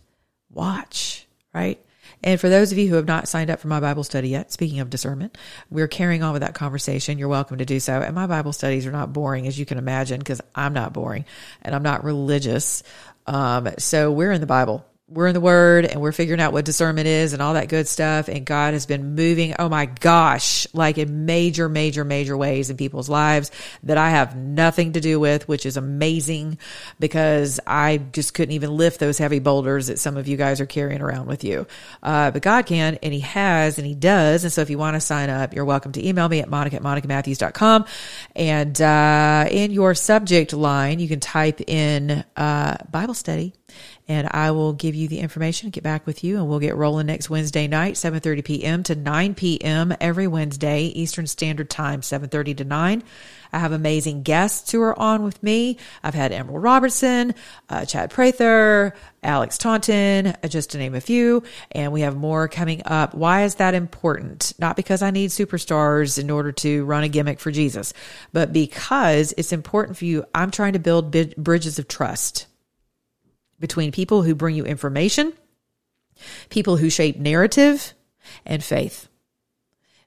Watch, right? And for those of you who have not signed up for my Bible study yet, speaking of discernment, we're carrying on with that conversation. You're welcome to do so. And my Bible studies are not boring, as you can imagine, because I'm not boring and I'm not religious. Um, so we're in the Bible we're in the word and we're figuring out what discernment is and all that good stuff. And God has been moving, oh my gosh, like in major, major, major ways in people's lives that I have nothing to do with, which is amazing because I just couldn't even lift those heavy boulders that some of you guys are carrying around with you. Uh, but God can and He has and He does. And so if you want to sign up, you're welcome to email me at monica at monicamatthews.com. And uh, in your subject line, you can type in uh, Bible study and I will give you the information, get back with you, and we'll get rolling next Wednesday night, 7.30 p.m. to 9 p.m. every Wednesday, Eastern Standard Time, 7.30 to 9. I have amazing guests who are on with me. I've had Emerald Robinson, uh, Chad Prather, Alex Taunton, uh, just to name a few, and we have more coming up. Why is that important? Not because I need superstars in order to run a gimmick for Jesus, but because it's important for you. I'm trying to build bridges of trust between people who bring you information, people who shape narrative, and faith.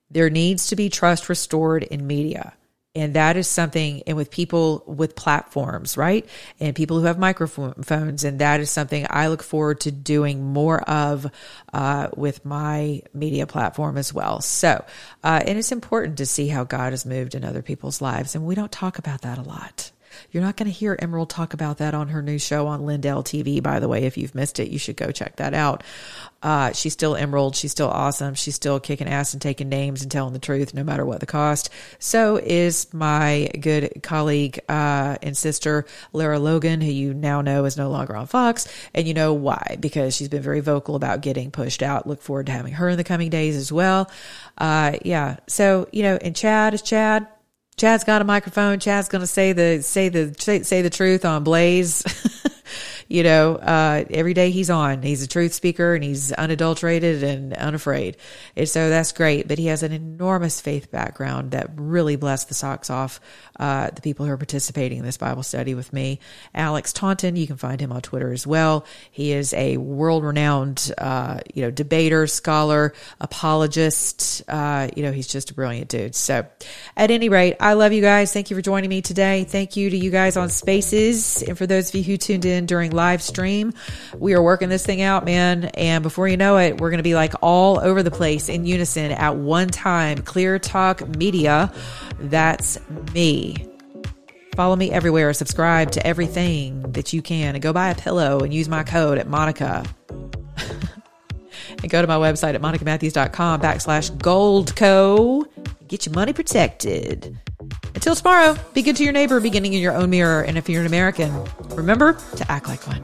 There needs to be trust restored in media. And that is something, and with people with platforms, right? And people who have microphones. And that is something I look forward to doing more of uh, with my media platform as well. So, uh, and it's important to see how God has moved in other people's lives. And we don't talk about that a lot. You're not going to hear Emerald talk about that on her new show on Lindell TV, by the way. If you've missed it, you should go check that out. Uh, she's still Emerald. She's still awesome. She's still kicking ass and taking names and telling the truth, no matter what the cost. So is my good colleague uh, and sister, Lara Logan, who you now know is no longer on Fox. And you know why? Because she's been very vocal about getting pushed out. Look forward to having her in the coming days as well. Uh, yeah. So, you know, and Chad is Chad. Chad's got a microphone. Chad's going to say the say the say, say the truth on Blaze. [laughs] you know, uh, every day he's on. He's a truth speaker and he's unadulterated and unafraid. And so that's great. But he has an enormous faith background that really blessed the socks off uh, the people who are participating in this Bible study with me. Alex Taunton, you can find him on Twitter as well. He is a world renowned, uh, you know, debater, scholar, apologist. Uh, you know, he's just a brilliant dude. So at any rate, I love you guys. Thank you for joining me today. Thank you to you guys on Spaces. And for those of you who tuned in during live stream. We are working this thing out, man. And before you know it, we're going to be like all over the place in unison at one time. Clear Talk Media. That's me. Follow me everywhere. Subscribe to everything that you can and go buy a pillow and use my code at Monica. [laughs] and go to my website at monicamatthews.com backslash goldco. Get your money protected. Until tomorrow, be good to your neighbor, beginning in your own mirror. And if you're an American, remember to act like one.